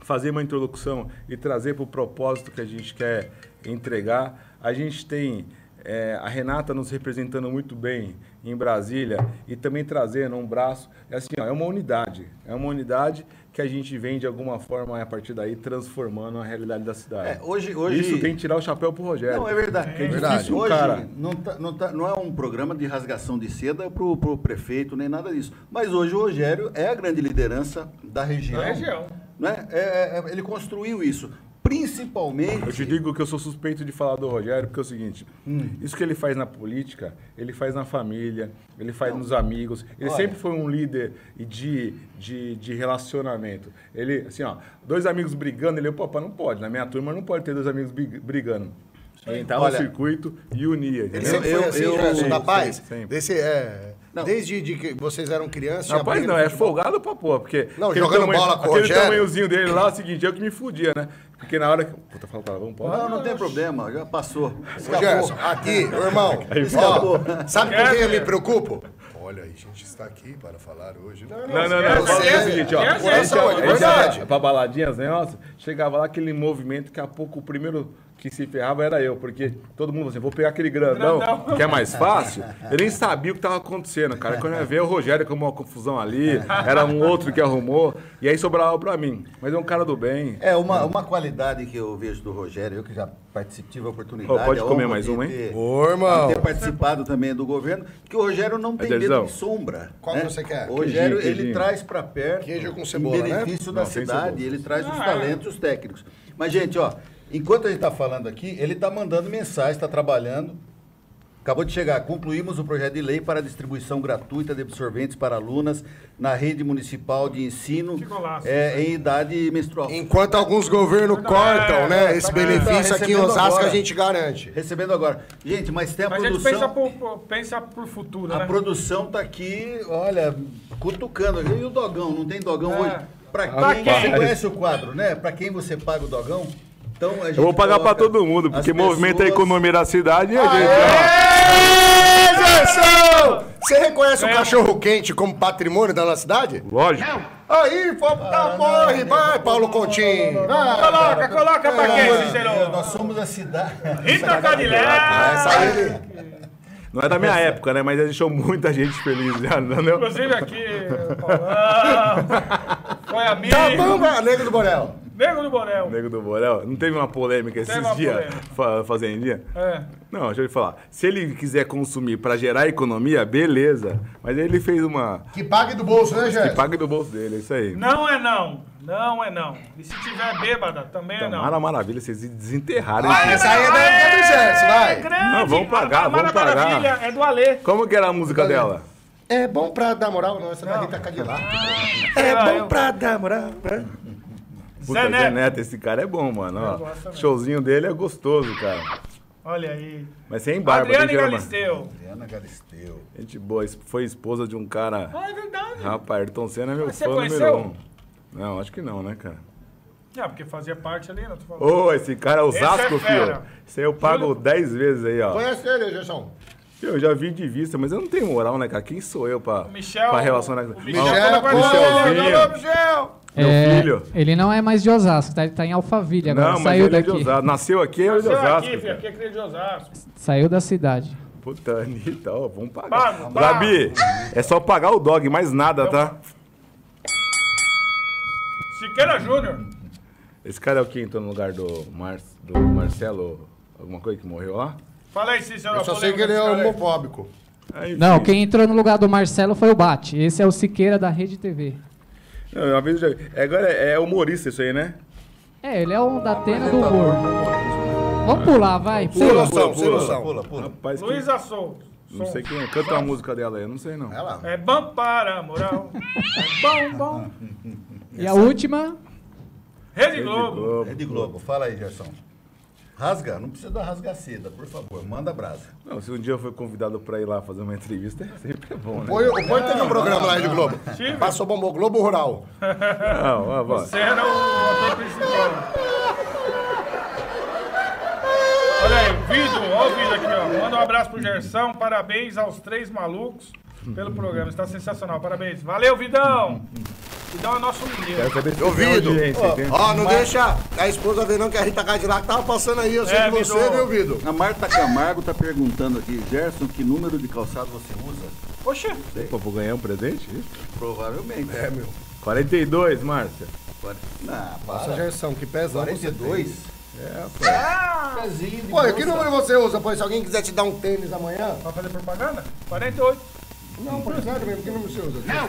fazer uma introdução e trazer para o propósito que a gente quer entregar. A gente tem é, a Renata nos representando muito bem em Brasília e também trazendo um braço. É assim, ó, é uma unidade. É uma unidade que a gente vem de alguma forma a partir daí transformando a realidade da cidade. É, hoje- hoje- Isso tem que tirar o chapéu pro Rogério. Não, é verdade. Porque é difícil um Hoje cara. Não, tá- não tá- não é um programa de rasgação de seda pro, pro prefeito, nem nada disso. Mas hoje o Rogério é a grande liderança da região. Da região. Né? É- é- é- ele construiu isso. Principalmente. Eu te digo que eu sou suspeito de falar do Rogério, porque é o seguinte: Hum. isso que ele faz na política, ele faz na família, ele faz nos amigos. Ele Olha. sempre foi um líder de, de, de relacionamento. Ele, assim, ó, dois amigos brigando, ele, opa, não pode. Na minha turma não pode ter dois amigos brig- brigando. Entrava Olha, no circuito e unia. Ele sempre foi assim, Gerson, da paz? sempre. Desse, é, desde de que vocês eram crianças... Rapaz, não, é folgado pra porra, porque. Não, aquele jogando bola com o Aquele Rogério. tamanhozinho dele lá, é o seguinte, eu que me fudia, né? Porque na hora que. Puta, fala palavrão, pode? Não, não tem problema, já passou. Ô, Gerson, aqui, irmão, (laughs) ó, sabe por que eu me preocupo? Olha, a gente está aqui para falar hoje. Não, Não, não, não. Você É o seguinte, ó. é coração, é gente verdade. ia Pra baladinhas, né? Nossa, chegava lá aquele movimento, daqui a pouco o primeiro que se ferrava era eu, porque todo mundo assim, vou pegar aquele grandão, Grandão. que é mais fácil. Eu nem sabia o que tava acontecendo, cara. Quando eu ia ver o Rogério com uma confusão ali, era um outro que arrumou, e aí sobrava pra mim. Mas é um cara do bem. É, uma, uma qualidade que eu vejo do Rogério, eu que já participei, tive a oportunidade. Ô, pode comer mais uma, hein? ter- Ô, irmão. ter participado também do governo, que o Rogério não tem medo de sombra. Qual né? que você quer? O Rogério, Queijinho, ele queijinho. traz para perto, Queijo com cebola, em né? benefício da Não, cidade, ele traz os Ah, talentos os técnicos. Mas, gente, ó, enquanto a gente está falando aqui, ele está mandando mensagem, está trabalhando. Acabou de chegar. Concluímos o projeto de lei para distribuição gratuita de absorventes para alunas na rede municipal de ensino Que golaço. é, em idade menstrual. Enquanto alguns governos cortam, né? Esse tá benefício aqui em Osasco agora. a gente garante. Recebendo agora. Gente, mas tem a Mas a gente produção. pensa pensa por futuro, A né? produção tá aqui, olha, cutucando. E o dogão? Não tem dogão É. hoje? Pra Pra quem, quem? você conhece o quadro, né? Pra quem você paga o dogão? Então a gente Eu vou pagar pra coloca todo mundo, porque movimenta a economia da cidade e a gente, Aê! Você reconhece o cachorro quente como patrimônio da nossa cidade? Lógico. Aí, tá, morre, vai, Paulo Continho. Coloca, coloca pra quem? Nós somos a cidade. Rita Cadillac! Aí, Não é da minha época, né? Mas deixou muita gente feliz já, entendeu? Inclusive aqui, Paulão, (laughs) foi amigo, Tá bom, vai, nego do Borel. Nego do Borel. Nego do Borel. Não teve uma polêmica esses Teve dias, polêmica. fa fazendinha? É. Não, deixa eu lhe falar. Se ele quiser consumir pra gerar economia, beleza. Mas ele fez uma. Que pague do bolso, né, Que Gerson? pague do bolso dele, é isso aí. Não é não, não é não. E se tiver bêbada, também é não. Mara Maravilha, vocês desenterraram Ah, isso. essa aí é da época do Gerson, vai. grande. Não, vamos pagar, A Mara vamos pagar. Maravilha é do Alê. Como que era a música dela? É bom pra dar moral, não, essa é da Rita Cadillac. É bom pra dar moral. né? Puta, Zé Neto. Zé Neto, esse cara é bom, mano. ó. Showzinho dele é gostoso, cara. Olha aí. Mas sem barba. Uma- Galisteu. Adriana Galisteu. Gente boa, foi esposa de um cara. Ah, é verdade. Rapaz, Ayrton Senna é meu Mas você fã número um. Não, acho que não, né, cara? Ah, porque fazia parte ali, não tô falando. Ô, esse cara é o Esse Zasco, é filho. Esse aí eu pago 10 vezes aí, ó. Conhece ele, Gerson? Eu já vi de vista, mas eu não tenho moral, né, cara? Quem sou eu pra, Michel- pra relacionar o Michel Ó, tá Michelzinho. Alô, Michel! Meu É, filho. Ele não é mais de Osasco, tá? Ele tá em Alphaville agora. Não, mas Saiu é de daqui. Osasco. Nasceu aqui, é de Nasceu Osasco. aqui, filho, aqui é cria de Osasco. Saiu da cidade. Puta, Anitta, ó, vamos pagar. Pago, pago. Gabi, é só pagar o dog, mais nada, tá? Siqueira Júnior. Esse cara é o que entrou no lugar do, Mar... do Marcelo, alguma coisa que morreu lá? Fala aí, Cícero. Eu só sei que ele é homofóbico. Aí, Não, filho. quem entrou no lugar do Marcelo foi o Bate. Esse é o Siqueira da Rede TV. Não, uma vez eu já vi. É, Agora é, é humorista isso aí, né? É, ele é um da Atena do humor. Vamos pular, vai. Sem Pula. noção, sem Pula, noção. pula, pula. Rapaz, que- Luísa Souza. não sei quem é. Canta uma música dela aí, eu não sei não. Ela. É bom para a moral. (laughs) É bom, bom. E a última, Rede Rede Globo. Globo. É de Globo. Fala aí, Gerson. Rasga, não precisa dar rasgaceda, por favor. Manda brasa. Não, se um dia eu for convidado pra ir lá fazer uma entrevista, (laughs) é sempre bom, né? Põe- O Põe teve um programa lá de Globo. Tive. Passou bombou Globo Rural. Não, ó, ó. Você era o ator principal. Olha aí, vídeo, olha o vídeo aqui, ó. Manda um abraço pro Gersão, parabéns aos três malucos pelo programa, está sensacional, parabéns. Valeu, Vidão! Vidão é nosso mineiro. Eu Vido. Ó, não deixa a esposa ver não que a Rita Cadillac tava passando aí. Eu sei É, que você, viu, Vido? A Marta Camargo tá perguntando aqui, Gerson, que número de calçado você usa? Oxê, Opa, vou ganhar um presente? Provavelmente. É, meu. 42, Márcia. Não, Nossa. Gerson, que pesado. 42? É, rapaz. Pezinho de Pô, e que número você usa? Pô, se alguém quiser te dar um tênis amanhã. vai fazer propaganda? 48. Não, pô, sério mesmo, que número você usa? Não.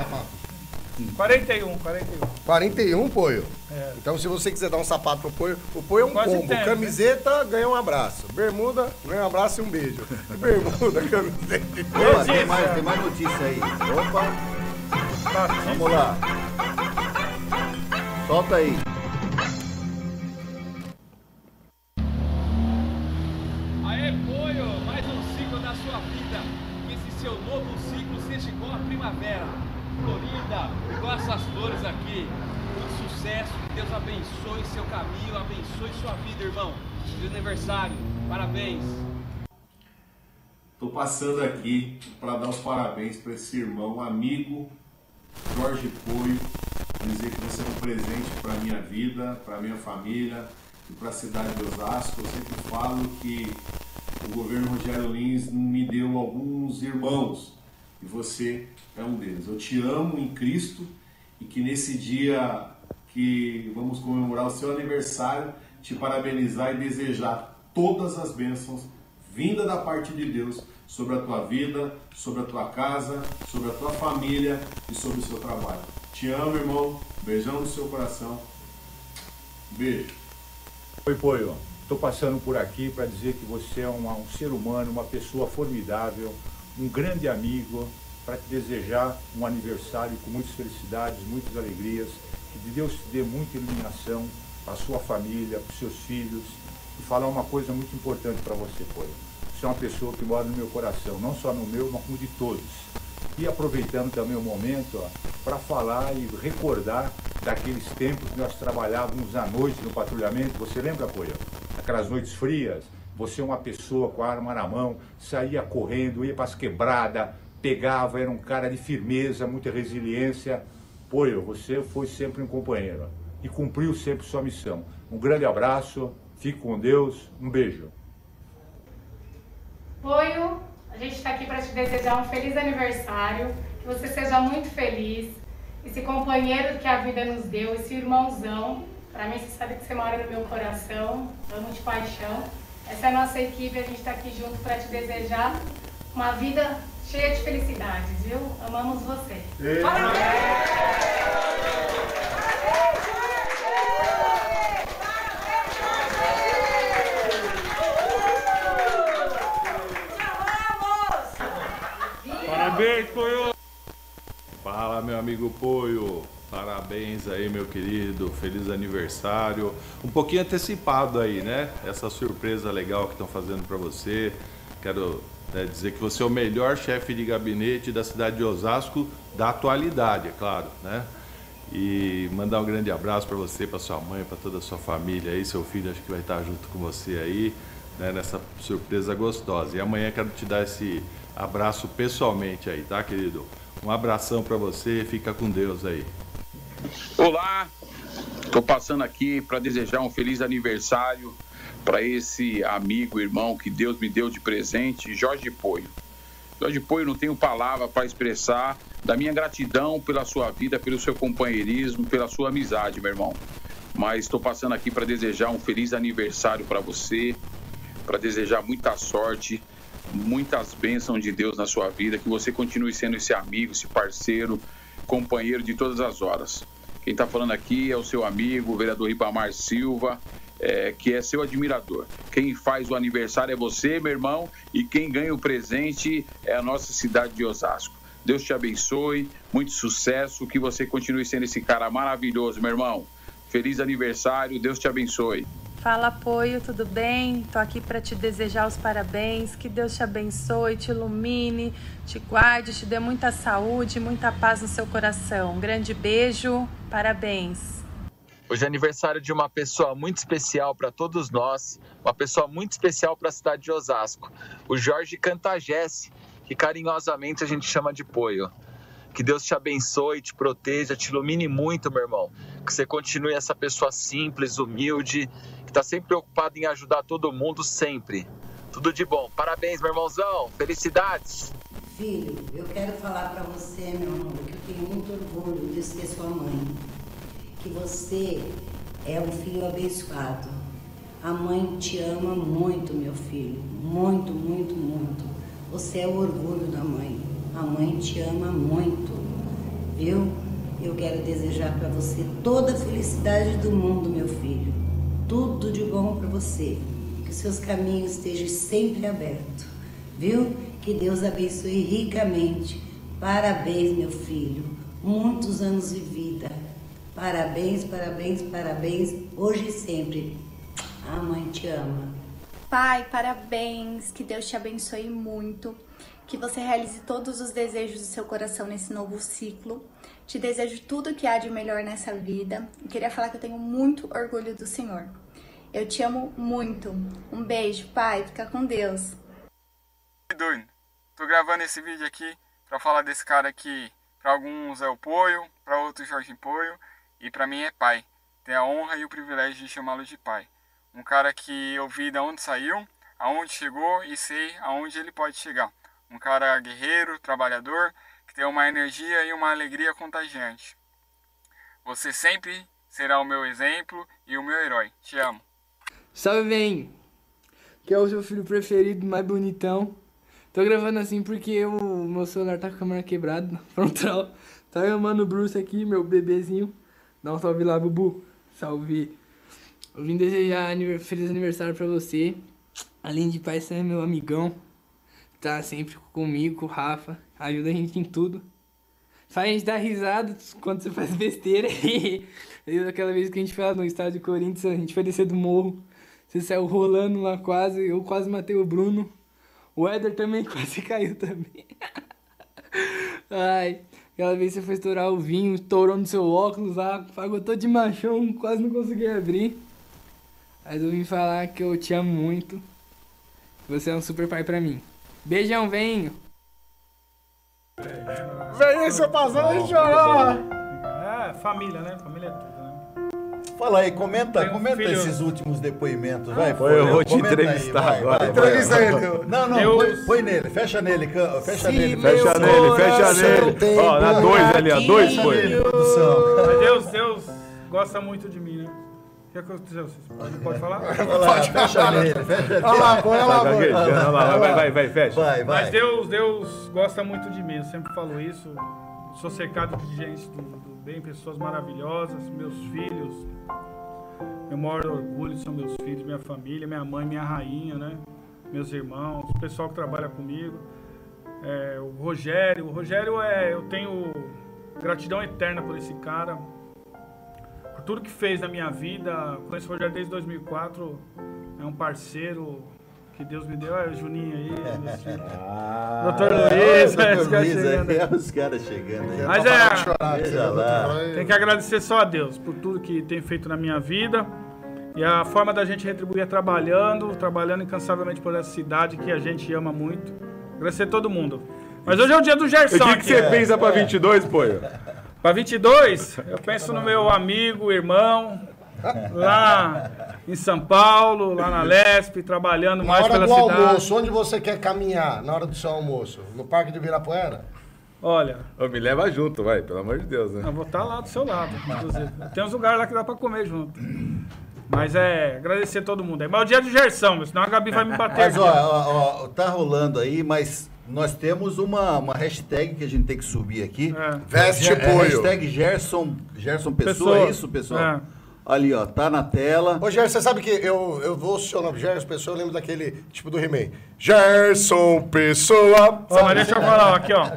41, 41. 41, Poio. É. Então, se você quiser dar um sapato pro Poio, o Poio é um Quase combo. tênis, Camiseta, ganha um abraço. Bermuda, ganha um abraço e um beijo. (laughs) Bermuda, camiseta e Opa, tem mais, tem mais notícia aí. Opa, vamos lá. Solta aí. Passando aqui para dar os parabéns para esse irmão, amigo Jorge Poio, dizer que você é um presente para minha vida, para minha família e para a cidade de Osasco. Eu sempre falo que o governo Rogério Lins me deu alguns irmãos e você é um deles. Eu te amo em Cristo e que nesse dia que vamos comemorar o seu aniversário, te parabenizar e desejar todas as bênçãos vinda da parte de Deus sobre a tua vida, sobre a tua casa, sobre a tua família e sobre o seu trabalho. Te amo, irmão. Beijão no seu coração. Beijo. Oi, Poio. Estou passando por aqui para dizer que você é um, um ser humano, uma pessoa formidável, um grande amigo, para te desejar um aniversário com muitas felicidades, muitas alegrias, que Deus te dê muita iluminação para a sua família, para os seus filhos, e falar uma coisa muito importante para você, Poio. Você é uma pessoa que mora no meu coração, não só no meu, mas como de todos. E aproveitando também o momento para falar e recordar daqueles tempos que nós trabalhávamos à noite no patrulhamento. Você lembra, Poia? Aquelas noites frias, você é uma pessoa com a arma na mão, saía correndo, ia para as quebradas, pegava, era um cara de firmeza, muita resiliência. Poio, você foi sempre um companheiro e cumpriu sempre sua missão. Um grande abraço, fique com Deus, um beijo. Poio, a gente está aqui para te desejar um feliz aniversário, que você seja muito feliz, esse companheiro que a vida nos deu, esse irmãozão. Para mim, você sabe que você mora no meu coração, amo de paixão. Essa é a nossa equipe, a gente está aqui junto para te desejar uma vida cheia de felicidades, viu? Amamos você. Parabéns, Poio! Fala, meu amigo Poio. Parabéns aí, meu querido. Feliz aniversário. Um pouquinho antecipado aí, né? Essa surpresa legal que estão fazendo para você. Quero né, dizer que você é o melhor chefe de gabinete da cidade de Osasco da atualidade, é claro, né? E mandar um grande abraço para você, para sua mãe, para toda a sua família aí. Seu filho acho que vai estar junto com você aí, né, nessa surpresa gostosa. E amanhã quero te dar esse abraço pessoalmente aí, tá, querido? Um abração para você, fica com Deus aí. Olá, estou passando aqui para desejar um feliz aniversário para esse amigo, irmão que Deus me deu de presente, Jorge Poio. Jorge Poio, não tenho palavra para expressar da minha gratidão pela sua vida, pelo seu companheirismo, pela sua amizade, meu irmão. Mas estou passando aqui para desejar um feliz aniversário para você, para desejar muita sorte, muitas bênçãos de Deus na sua vida, que você continue sendo esse amigo, esse parceiro, companheiro de todas as horas. Quem está falando aqui é o seu amigo, o vereador Ribamar Silva, é, que é seu admirador. Quem faz o aniversário é você, meu irmão, e quem ganha o presente é a nossa cidade de Osasco. Deus te abençoe, muito sucesso, que você continue sendo esse cara maravilhoso, meu irmão. Feliz aniversário, Deus te abençoe. Fala apoio, tudo bem? Tô aqui para te desejar os parabéns, que Deus te abençoe, te ilumine, te guarde, te dê muita saúde, muita paz no seu coração. Um grande beijo, parabéns. Hoje é aniversário de uma pessoa muito especial para todos nós, uma pessoa muito especial para a cidade de Osasco, o Jorge Cantagesse, que carinhosamente a gente chama de Poio. Que Deus te abençoe, te proteja, te ilumine muito, meu irmão. Que você continue essa pessoa simples, humilde, que está sempre preocupado em ajudar todo mundo, sempre. Tudo de bom. Parabéns, meu irmãozão. Felicidades. Filho, eu quero falar para você, meu amor, que eu tenho muito orgulho de ser sua mãe. Que você é um filho abençoado. A mãe te ama muito, meu filho. Muito, muito, muito. Você é o orgulho da mãe. A mãe te ama muito. Viu? Eu quero desejar para você toda a felicidade do mundo, meu filho. Tudo de bom para você. Que os seus caminhos estejam sempre abertos. Viu? Que Deus abençoe ricamente. Parabéns, meu filho. Muitos anos de vida. Parabéns, parabéns, parabéns. Hoje e sempre. A mãe te ama. Pai, parabéns. Que Deus te abençoe muito. Que você realize todos os desejos do seu coração nesse novo ciclo. Te desejo tudo que há de melhor nessa vida. E queria falar que eu tenho muito orgulho do Senhor. Eu te amo muito. Um beijo, pai. Fica com Deus. doido. Tô gravando esse vídeo aqui pra falar desse cara que pra alguns é o Poio, pra outros Jorge Poio e pra mim é pai. Tenho a honra e o privilégio de chamá-lo de pai. Um cara que eu vi de onde saiu, aonde chegou e sei aonde ele pode chegar. Um cara guerreiro, trabalhador, tem uma energia e uma alegria contagiante. Você sempre será o meu exemplo e o meu herói. Te amo. Salve, vem! Que é o seu filho preferido, mais bonitão. Tô gravando assim porque o meu celular tá com a câmera quebrada, (laughs) frontal. Tá eu, mano, Bruce aqui, meu bebezinho. Dá um salve lá, Bubu. Salve. Eu vim desejar feliz aniversário pra você. Além de pai, você é meu amigão. Tá sempre comigo, com o Rafa. Ajuda a gente em tudo. Faz a gente dar risada quando você faz besteira. (laughs) Aquela vez que a gente foi lá no estádio Corinthians, a gente foi descer do morro. Você saiu rolando lá quase, eu quase matei o Bruno. O Éder também (laughs) quase caiu também. (laughs) Ai, aquela vez você foi estourar o vinho, estourou no seu óculos lá, pagou todo de machão, quase não consegui abrir. Mas eu vim falar que eu te amo muito. Você é um super pai pra mim. Beijão, venho! Vem aí, seu pazão, e chorar. É, família, né? Família é tudo, né? Fala aí, comenta, um comenta filho- esses últimos depoimentos, vai. Pô, eu vou te aí, entrevistar vai, agora, vai. vai. Entrevista ele. Não, não, Eu- põe, põe nele, fecha nele, fecha Se nele. Fecha nele, fecha nele. Ó, na dois ali, ó, dois foi. Deus, Deus gosta muito de mim, né? O que aconteceu? Podem- Pode falar? Olha lá, fecha nele, fecha nele. Olha lá, põe, olha lá, Tá olha lá, vai, vai, vai, fecha. Vai, vai. Mas Deus, Deus gosta muito de mim, eu sempre falo isso. Sou cercado de gente do, do bem, pessoas maravilhosas, meus filhos. Meu maior orgulho são meus filhos, minha família, minha mãe, minha rainha, né? Meus irmãos, o pessoal que trabalha comigo. É, o Rogério. O Rogério é. Eu tenho gratidão eterna por esse cara. Por tudo que fez na minha vida. Conheço o Rogério desde 2004. É um parceiro que Deus me deu. Olha o Juninho aí, (laughs) filhos. Doutor olha Luiz, o é, Dr. os caras Luiz chegando aí, aí. os caras chegando aí. Mas é. chorar. Tem que agradecer só a Deus por tudo que tem feito na minha vida. E a forma da gente retribuir é trabalhando, trabalhando incansavelmente por essa cidade que a gente ama muito. Agradecer a todo mundo. Mas hoje é o dia do Gerson. O que, que você aqui. pensa pra 22, pô? Pra 22, eu penso no meu amigo, irmão, lá em São Paulo, lá na Lesp, trabalhando Na mais hora pela do cidade. almoço, onde você quer caminhar na hora do seu almoço? No Parque de Virapuera? Olha, Ô, me leva junto, vai, pelo amor de Deus, né? eu vou estar lá do seu lado, inclusive. Tem uns lugares lá que dá pra comer junto. Mas é, agradecer a todo mundo aí. Mas é o dia do Gerson, senão a Gabi vai me bater Mas ó, ó, ó, tá rolando aí, mas nós temos uma, uma hashtag que a gente tem que subir aqui. Veste é, Poio. Hashtag Gerson, Gerson Pessoa, Pessoa. é isso, pessoal? É. Ali, ó, tá na tela. Ô, Gerson, você sabe que eu, eu vou seu nome, Gerson Pessoa, eu lembro daquele tipo do He-Man. Gerson Pessoa. Ó, mas deixa eu falar, ó, aqui, ó.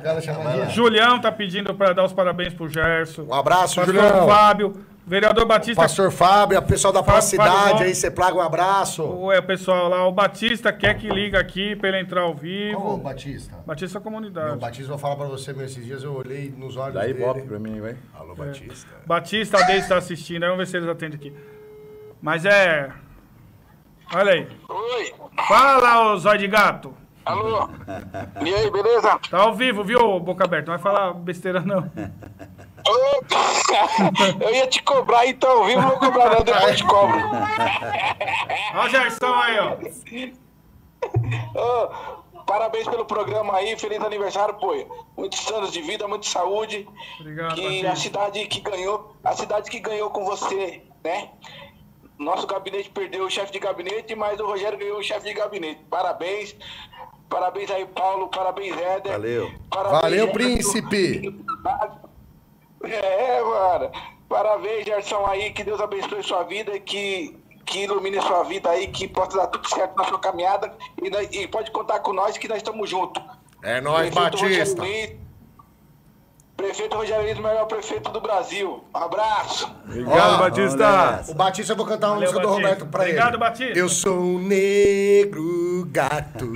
Julião tá pedindo pra dar os parabéns pro Gerson. Um abraço, Pastor Julião. Fábio, vereador Batista. Pastor Fábio, o pessoal da Fábio, cidade Fábio, aí, você plaga um abraço. O, é, o pessoal lá, o Batista quer que liga aqui pra ele entrar ao vivo. Qual o Batista? Batista Comunidade. Meu Batista, vou falar pra você, meu, esses dias eu olhei nos olhos Dá dele. ibope pra mim, vai. Alô, Batista. Batista, a Deise tá assistindo, aí vamos ver se eles atendem aqui. Mas é. Olha aí. Oi. Fala, ô zóio de gato. Alô? E aí, beleza? Tá ao vivo, viu, boca aberta? Não vai falar besteira, não. (laughs) (laughs) Eu ia te cobrar, então, vivo não vou cobrar não, depois eu te cobro. Olha o Gerson aí, ó. Parabéns pelo programa aí, feliz aniversário, pô. Muitos anos de vida, muita saúde. Obrigado, que a cidade que ganhou, a cidade que ganhou com você, né? Nosso gabinete perdeu o chefe de gabinete, mas o Rogério ganhou o chefe de gabinete. Parabéns. Parabéns aí, Paulo. Parabéns, Éder. Valeu. Parabéns, Valeu, Gerson. príncipe. É, mano. Parabéns, Gerson aí. Que Deus abençoe sua vida, que, que ilumine sua vida aí, que possa dar tudo certo na sua caminhada. E, nós- e pode contar com nós que nós estamos juntos. É nóis, Prefeito Batista. Rogério Prefeito Rogério Lins, o melhor prefeito do Brasil. Um abraço. Obrigado, Ó, Batista. O Batista, eu vou cantar uma Valeu, música do Batista. Roberto pra Obrigado, ele. Batista. Eu sou um negro gato.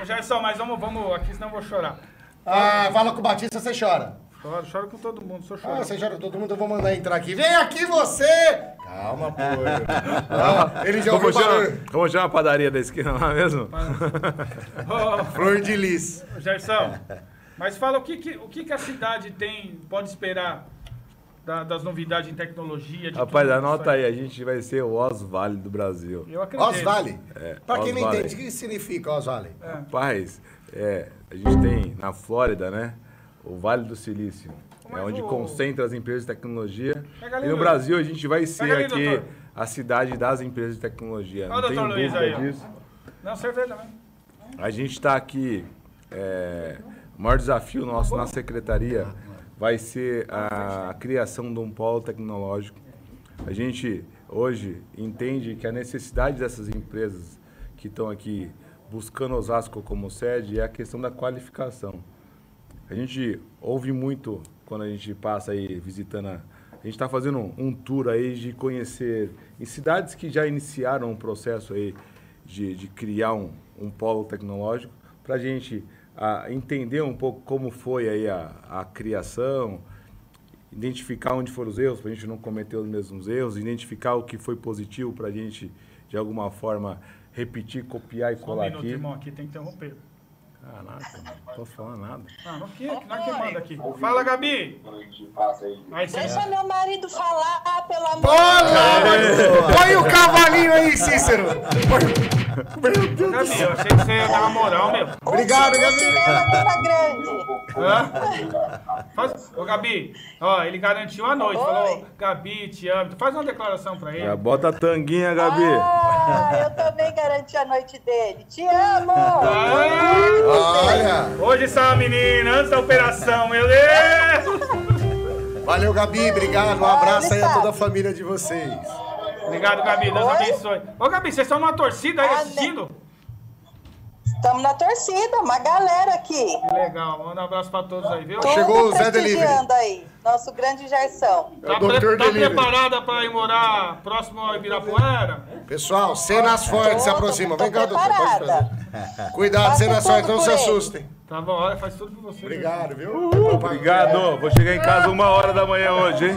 Ô, Gerson, mas vamos, vamos aqui, senão eu vou chorar. Ah, fala com o Batista, você chora. Choro, choro com todo mundo, sou chorão. Ah, você chora com todo mundo, eu vou mandar entrar aqui. Vem aqui você! Calma, pô. Ah, (laughs) ele já ouviu Como chama, como chama a padaria da esquina lá mesmo? (laughs) (laughs) Flor de lis. Gerson, mas fala o que, que- o que, que a cidade tem, pode esperar da- das novidades em tecnologia? de Rapaz, tudo anota isso aí, a gente vai ser o Osvale do Brasil. Eu acredito. Osvale? É, Pra quem não entende, o que significa Osvale? Rapaz, é, a gente tem na Flórida, né? O Vale do Silício. É Mas onde o- concentra as empresas de tecnologia. Ali, e no. Brasil a gente vai ser ali, aqui doutor. a cidade das empresas de tecnologia. Olha o Não Luiz dúvida aí, disso. Não, também. A gente está aqui. é, o maior desafio nosso na secretaria vai ser a criação de um polo tecnológico. A gente hoje entende que a necessidade dessas empresas que estão aqui buscando Osasco como sede é a questão da qualificação. A gente ouve muito quando a gente passa aí visitando. A, a gente está fazendo um, um tour aí de conhecer em cidades que já iniciaram um processo aí de, de criar um, um polo tecnológico para a gente entender um pouco como foi aí a, a criação, identificar onde foram os erros para a gente não cometer os mesmos erros, identificar o que foi positivo para a gente de alguma forma repetir, copiar e Só um colar minuto, aqui. irmão, aqui tem que interromper. Caraca, não posso falar nada. Ah, não, que, não é quem manda aqui. Fala, Gabi. Aí, Deixa meu marido falar, pelo amor Olha! Põe o cavalinho aí, Cícero! Gabi, eu achei que você ia dar uma moral, meu. Obrigado, Gabi. grande. Hã? Faz, ô, Gabi, ó, ele garantiu a noite. Falou, Gabi, te amo. Faz uma declaração pra ele. Já bota a tanguinha, Gabi. Ah, eu também garanti a noite dele. Te amo! Olha! Hoje essa menina, antes da operação, meu Deus! Valeu, Gabi. Obrigado. Um abraço aí a toda a família de vocês. Obrigado, Gabi. Deus abençoe. Ô, Gabi, vocês estão numa torcida aí assistindo? Estamos na torcida, uma galera aqui. Que legal. Manda um abraço pra todos aí, viu? Tudo prestigiando aí, nosso grande Gerson. Tá, pre- tá preparada pra ir morar próximo ao Ibirapuera? Pessoal, cenas fortes se aproximam. Vem cá, doutor. Cuidado, cenas fortes, não se assustem. Tá bom, olha, faz tudo por você. Obrigado, viu? Obrigado. Vou chegar em casa uma hora da manhã hoje, hein?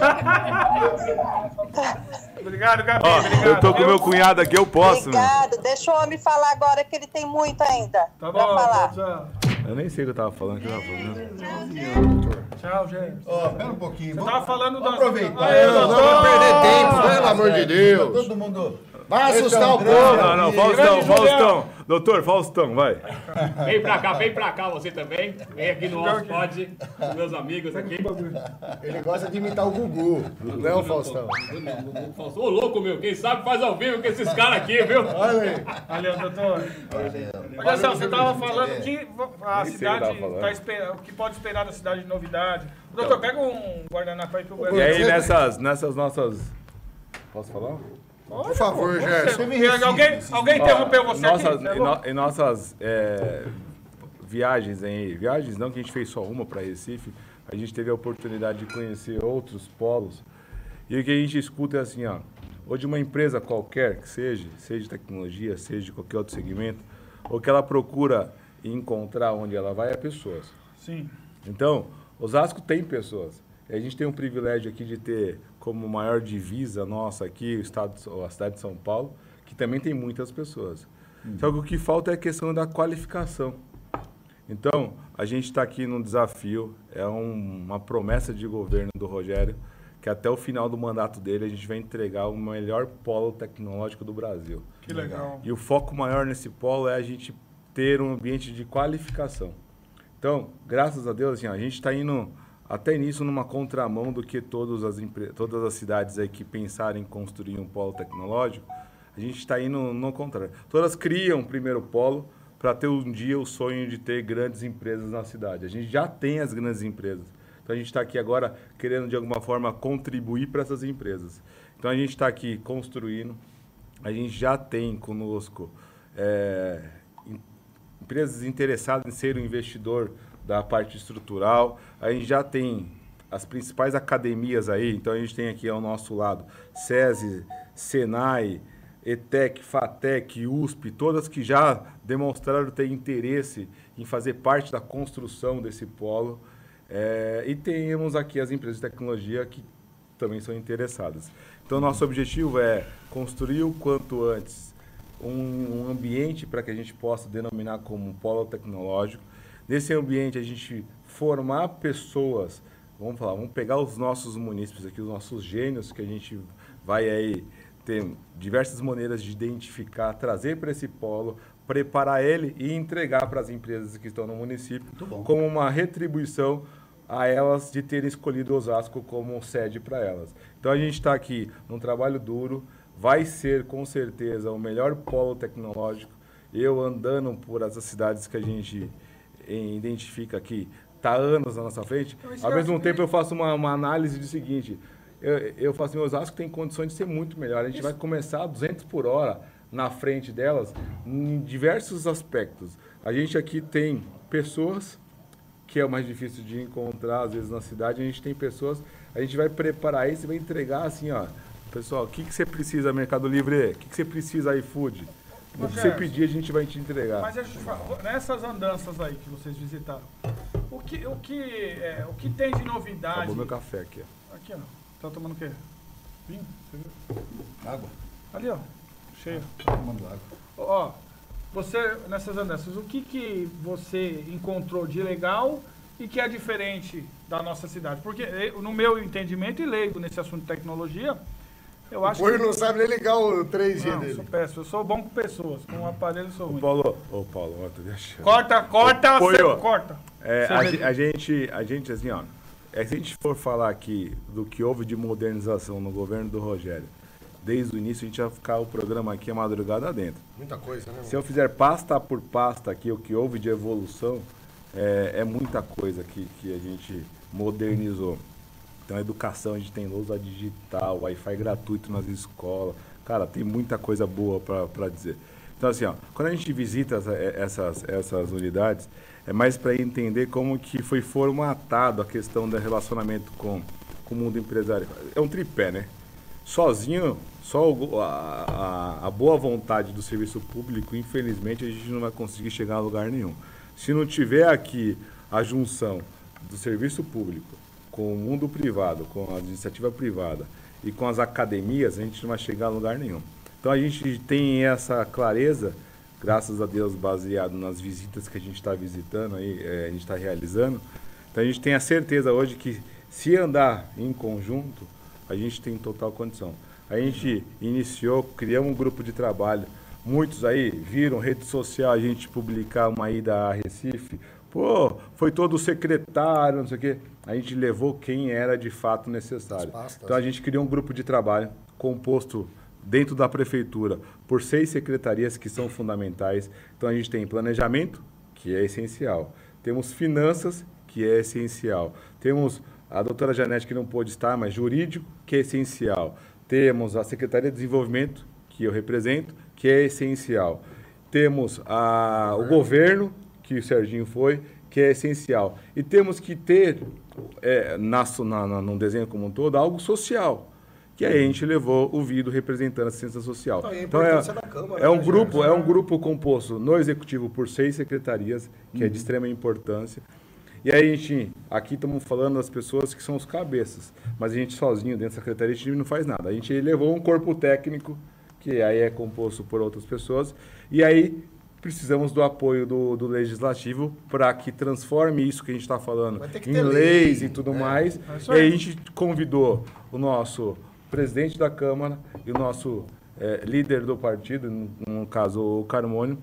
Obrigado, Gabi. Ó, obrigado. eu tô com meu cunhado aqui, eu posso, meu. Obrigado, deixa o homem falar agora que ele tem muito ainda Tá pra bom, falar. tchau. Eu nem sei o que eu tava falando, que eu tava falando. Tchau, gente. Ó, pera um pouquinho. Você tava falando das- aproveitar. Doutor. vamos perder tempo, pelo amor de Deus. Todo mundo. Vai assustar o grande povo. Não, não. Faustão. Faustão. Doutor, Faustão, vai. Vem pra cá, vem pra cá você também. Vem aqui no nosso pod, com meus amigos aqui. Ele gosta de imitar o Gugu, não é o Faustão. Ô louco, meu, quem sabe faz ao vivo com esses caras aqui, viu? Olha aí. Valeu, doutor. Olha só, você tava falando que a que eu cidade tá esperando, o que pode esperar da cidade de novidade. Doutor, pega um guardanapo aí pro E aí, nessas, nessas nossas. Posso falar? Por favor, Você- Gerson. Alguém, alguém interrompeu você nossas, aqui? em, no- em nossas é, viagens aí, viagens não que a gente fez só uma para Recife, a gente teve a oportunidade de conhecer outros polos. E o que a gente escuta é assim, ó, hoje uma empresa qualquer que seja, seja de tecnologia, seja de qualquer outro segmento, o que ela procura encontrar onde ela vai é pessoas. Sim. Então, Osasco tem pessoas. E a gente tem um privilégio aqui de ter como maior divisa nossa aqui o estado, a cidade de São Paulo, que também tem muitas pessoas. Só que o que falta é a questão da qualificação. Então, a gente está aqui num desafio, é um- uma promessa de governo do Rogério, que até o final do mandato dele a gente vai entregar o melhor polo tecnológico do Brasil. Que legal. E o foco maior nesse polo é a gente ter um ambiente de qualificação. Então, graças a Deus, assim, a gente está indo até nisso numa contramão do que todas as, todas as cidades aí que pensarem em construir um polo tecnológico, a gente está indo no contrário. Todas criam um primeiro polo para ter um dia o sonho de ter grandes empresas na cidade. A gente já tem as grandes empresas. Então a gente está aqui agora querendo de alguma forma contribuir para essas empresas. Então a gente está aqui construindo, a gente já tem conosco é, em- empresas interessadas em ser um investidor da parte estrutural. A gente já tem as principais academias aí, então a gente tem aqui ao nosso lado SESI, SENAI, ETEC, FATEC, USP, todas que já demonstraram ter interesse em fazer parte da construção desse polo. É, e temos aqui as empresas de tecnologia que também são interessadas. Então, nosso objetivo é construir o quanto antes um, um ambiente para que a gente possa denominar como polo tecnológico. Nesse ambiente, a gente formar pessoas, vamos falar, vamos pegar os nossos munícipes aqui, os nossos gênios, que a gente vai aí ter diversas maneiras de identificar, trazer para esse polo, preparar ele e entregar para as empresas que estão no município como uma retribuição a elas de terem escolhido Osasco como sede para elas. Então a gente está aqui num trabalho duro, vai ser com certeza o melhor polo tecnológico. Eu andando por essas cidades que a gente identifica aqui, está anos na nossa frente. Então, isso Ao mesmo tempo que- eu faço uma, uma análise do seguinte, eu, eu faço assim, Osasco tem condições de ser muito melhor. A gente vai começar a 200 por hora na frente delas em diversos aspectos. A gente aqui tem pessoas que é o mais difícil de encontrar, às vezes, na cidade. A gente tem pessoas, a gente vai preparar isso e vai entregar assim, ó. Pessoal, o que, que você precisa, Mercado Livre? O que, que você precisa, iFood? O que você Rogério, pedir, a gente vai te entregar. Mas deixa eu te falar, nessas andanças aí que vocês visitaram, o que, o que, é, o que tem de novidade? Acabou meu café aqui, ó. Aqui, ó. Tá tomando o quê? Vinho? Você viu? Água. Ali, ó. Cheio. Tomando água. Ó, você, nessas andanças, o que, que você encontrou de legal e que é diferente da nossa cidade? Porque, eh, no meu entendimento e leigo nesse assunto de tecnologia, eu O acho Poio que... não sabe nem ligar o 3G Não, dele. sou péssimo. Eu sou bom com pessoas. Com o aparelho eu sou Ô, ruim. Paulo, ô, Paulo, ó, tô deixando. Corta, corta, Ô, corta. É, a, a gente, a gente, assim, ó, é, se a gente for falar aqui do que houve de modernização no governo do Rogério, desde o início a gente vai ficar o programa aqui a madrugada dentro. Muita coisa, né? Se eu fizer pasta por pasta aqui o que houve de evolução, é, é muita coisa que, que a gente modernizou. Então, a educação, a gente tem lousa digital, Wi-Fi gratuito nas escolas. Cara, tem muita coisa boa para dizer. Então, assim, ó, quando a gente visita essa- essas, essas unidades, é mais para entender como que foi formatado a questão do relacionamento com, com o mundo empresarial. É um tripé, né? Sozinho, só o- a, a- a boa vontade do serviço público, infelizmente, a gente não vai conseguir chegar a lugar nenhum. Se não tiver aqui a junção do serviço público com o mundo privado, com a iniciativa privada e com as academias, a gente não vai chegar a lugar nenhum. Então a gente tem essa clareza, graças a Deus, baseado nas visitas que a gente está visitando, aí, eh, a gente está realizando. Então a gente tem a certeza hoje que se andar em conjunto, a gente tem total condição. A gente iniciou, criamos um grupo de trabalho. Muitos aí viram rede social a gente publicar uma ida a Recife. Pô, foi todo o secretário, não sei o quê. A gente levou quem era de fato necessário. Então a gente criou um grupo de trabalho composto dentro da prefeitura por seis secretarias que são fundamentais. Então a gente tem planejamento, que é essencial. Temos finanças, que é essencial. Temos a doutora Janete, que não pôde estar, mas jurídico, que é essencial. Temos a Secretaria de Desenvolvimento, que eu represento, que é essencial. Temos a, o governo, que o Serginho foi, que é essencial. E temos que ter, é, na, na, num desenho como um todo, algo social. Que aí a gente levou o Vido representando a assistência social. Então, Então é, Câmara, é um né, grupo, Gerson? é um grupo composto no executivo por seis secretarias, que é de extrema importância. E aí a gente, aqui estamos falando das pessoas que são os cabeças, mas a gente sozinho dentro da secretaria gente não faz nada. A gente levou um corpo técnico, que aí é composto por outras pessoas, e aí precisamos do apoio do, do legislativo para que transforme isso que a gente está falando em leis lei, e tudo né? mais. É e a gente convidou o nosso presidente da Câmara e o nosso eh, líder do partido, no, no caso o Carmônio,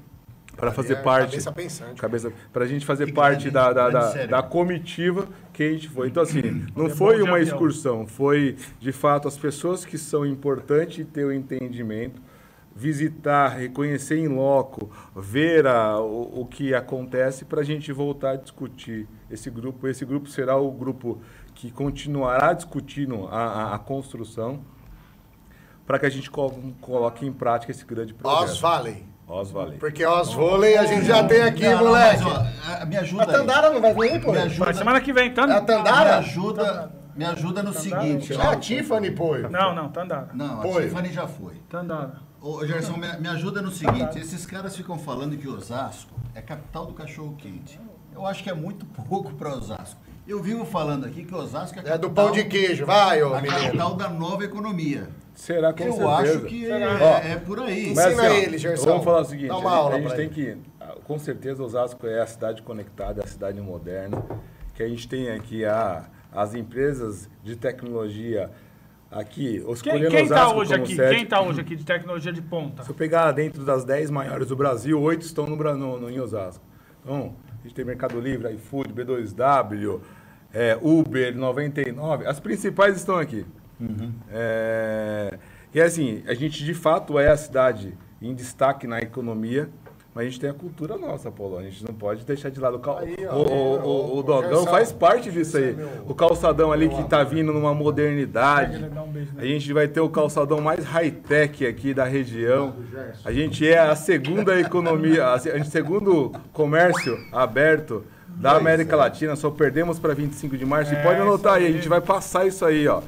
para fazer é parte. cabeça pensante. Cabeça, para a gente fazer Que parte grande- da, da, grande da, da comitiva que a gente foi. Então, assim, (clears throat) não É foi uma excursão, foi de fato as pessoas que são importantes ter o entendimento, visitar, reconhecer em loco, ver a, o, o que acontece para a gente voltar a discutir esse grupo. Esse grupo será o grupo que continuará discutindo a, a, a construção para que a gente colo- coloque em prática esse grande projeto. Osvalley. Osvalley. Porque Osvalley a gente já tem aqui, Não, não, moleque. mas, ó, a- me ajuda A Tandara não vai vir, pô? Me ajuda. Vai semana que vem, Tandara. A Tandara? Me ajuda, me ajuda no seguinte. É a Tiffany, pô. Não, não, Tandara. Não, a. Tiffany já foi. Tandara. Ô, Gerson, me, me ajuda no seguinte: esses caras ficam falando que Osasco é capital do cachorro-quente. Eu acho que é muito pouco para Osasco. Eu vivo falando aqui que Osasco é, a É do capital- pão de queijo, vai, ô A menino. capital da nova economia. Será com Eu certeza. acho que é, é por aí. Mas, Ensina assim, ele, Gerson. Vamos falar o seguinte: Dá uma a- aula a gente pra tem ele. que. Com certeza, Osasco é a cidade conectada, a cidade moderna. Que a gente tem aqui a, as empresas de tecnologia aqui. Quem, escolhendo quem tá Osasco hoje como aqui? sede. Quem tá hoje aqui de tecnologia de ponta? Se eu pegar dentro das 10 maiores do Brasil, 8 estão no, no, no, em Osasco. Então, a gente tem Mercado Livre, iFood, B2W, é, Uber, 99. As principais estão aqui. É, e assim, a gente de fato é a cidade em destaque na economia, mas a gente tem a cultura nossa, Paulo. A gente não pode deixar de lado. O, cal... ó, o, o, o- o Dogão faz parte disso aí. O calçadão ali que tá vindo numa modernidade. A gente vai ter o calçadão mais high-tech aqui da região. A gente é a segunda economia, a segundo comércio aberto da América Latina. Só perdemos para 25 de março. É, e pode anotar aí, a gente vai passar isso aí, ó.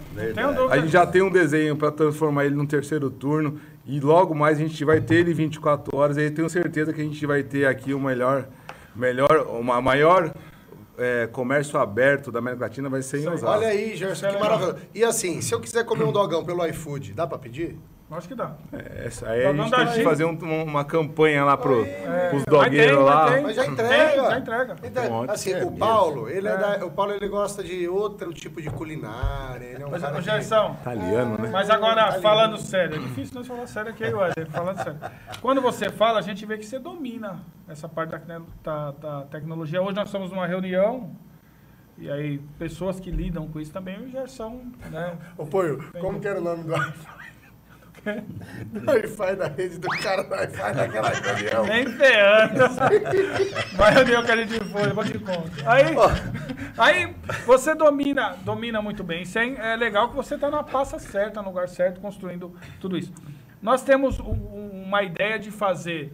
A gente já tem um desenho para transformar ele no terceiro turno. E logo mais a gente vai ter ele 24 horas. E eu tenho certeza que a gente vai ter aqui o melhor, melhor uma maior é, comércio aberto da América Latina vai ser em Osasco. Olha aí, Gerson, que maravilha. E assim, se eu quiser comer um dogão pelo iFood, dá pra pedir? Acho que dá. É, Essa aí a gente tem que fazer um- uma, campanha lá pro, pros Mas dogueiros tem, lá. mas tem. Mas já Tem, entrega. já entrega. Então, Pronto. assim, É o. Paulo, ele é. da- o Paulo ele gosta de outro tipo de culinária. Ele é um Mas, cara ô, que- Gerson, Italiano, né? Mas agora, falando sério, é difícil nós falar sério aqui, ué, falando sério. Quando você fala, a gente vê que você domina essa parte da, da- da tecnologia. Hoje nós estamos numa reunião, e aí pessoas que lidam com isso também já são, né? Ô, Poio, como que era o nome do (laughs) Wi-Fi? Wi-Fi da rede do cara do Wi-Fi daquela reunião. Nem ferrando. Uma reunião que a gente foi, eu vou te contar. Aí, aí você domina, domina muito bem. Isso é, é legal que você está na pasta certa, no lugar certo, construindo tudo isso. Nós temos um- um- uma ideia de fazer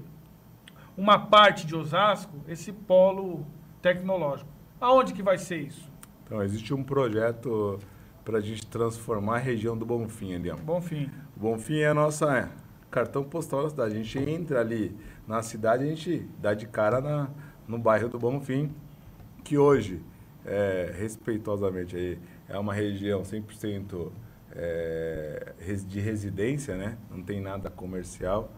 uma parte de Osasco, esse polo tecnológico. Aonde que vai ser isso? Então, existe um projeto para a gente transformar a região do Bonfim ali. Ó. Bom fim. O Bonfim é a nossa é, cartão postal da cidade. A gente entra ali na cidade, a gente dá de cara na, no bairro do Bonfim, que hoje, é, respeitosamente, aí, é uma região 100% é, de residência, né? não tem nada comercial.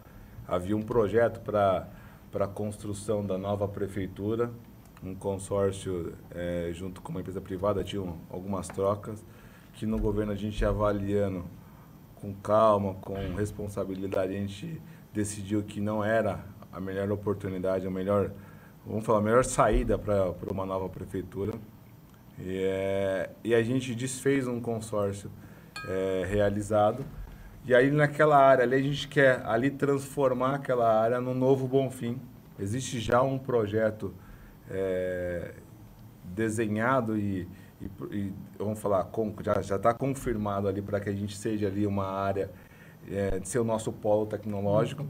Havia um projeto para a construção da nova prefeitura, um consórcio é, junto com uma empresa privada, tinham algumas trocas, que no governo a gente ia avaliando com calma, com responsabilidade, a gente decidiu que não era a melhor oportunidade, a melhor, vamos falar, a melhor saída para uma nova prefeitura. E, é, e a gente desfez um consórcio é, realizado. E aí naquela área ali a gente quer ali transformar aquela área num novo Bonfim. Existe já um projeto é, desenhado e, e, e, vamos falar, com, já está confirmado ali para que a gente seja ali uma área é, de ser o nosso polo tecnológico.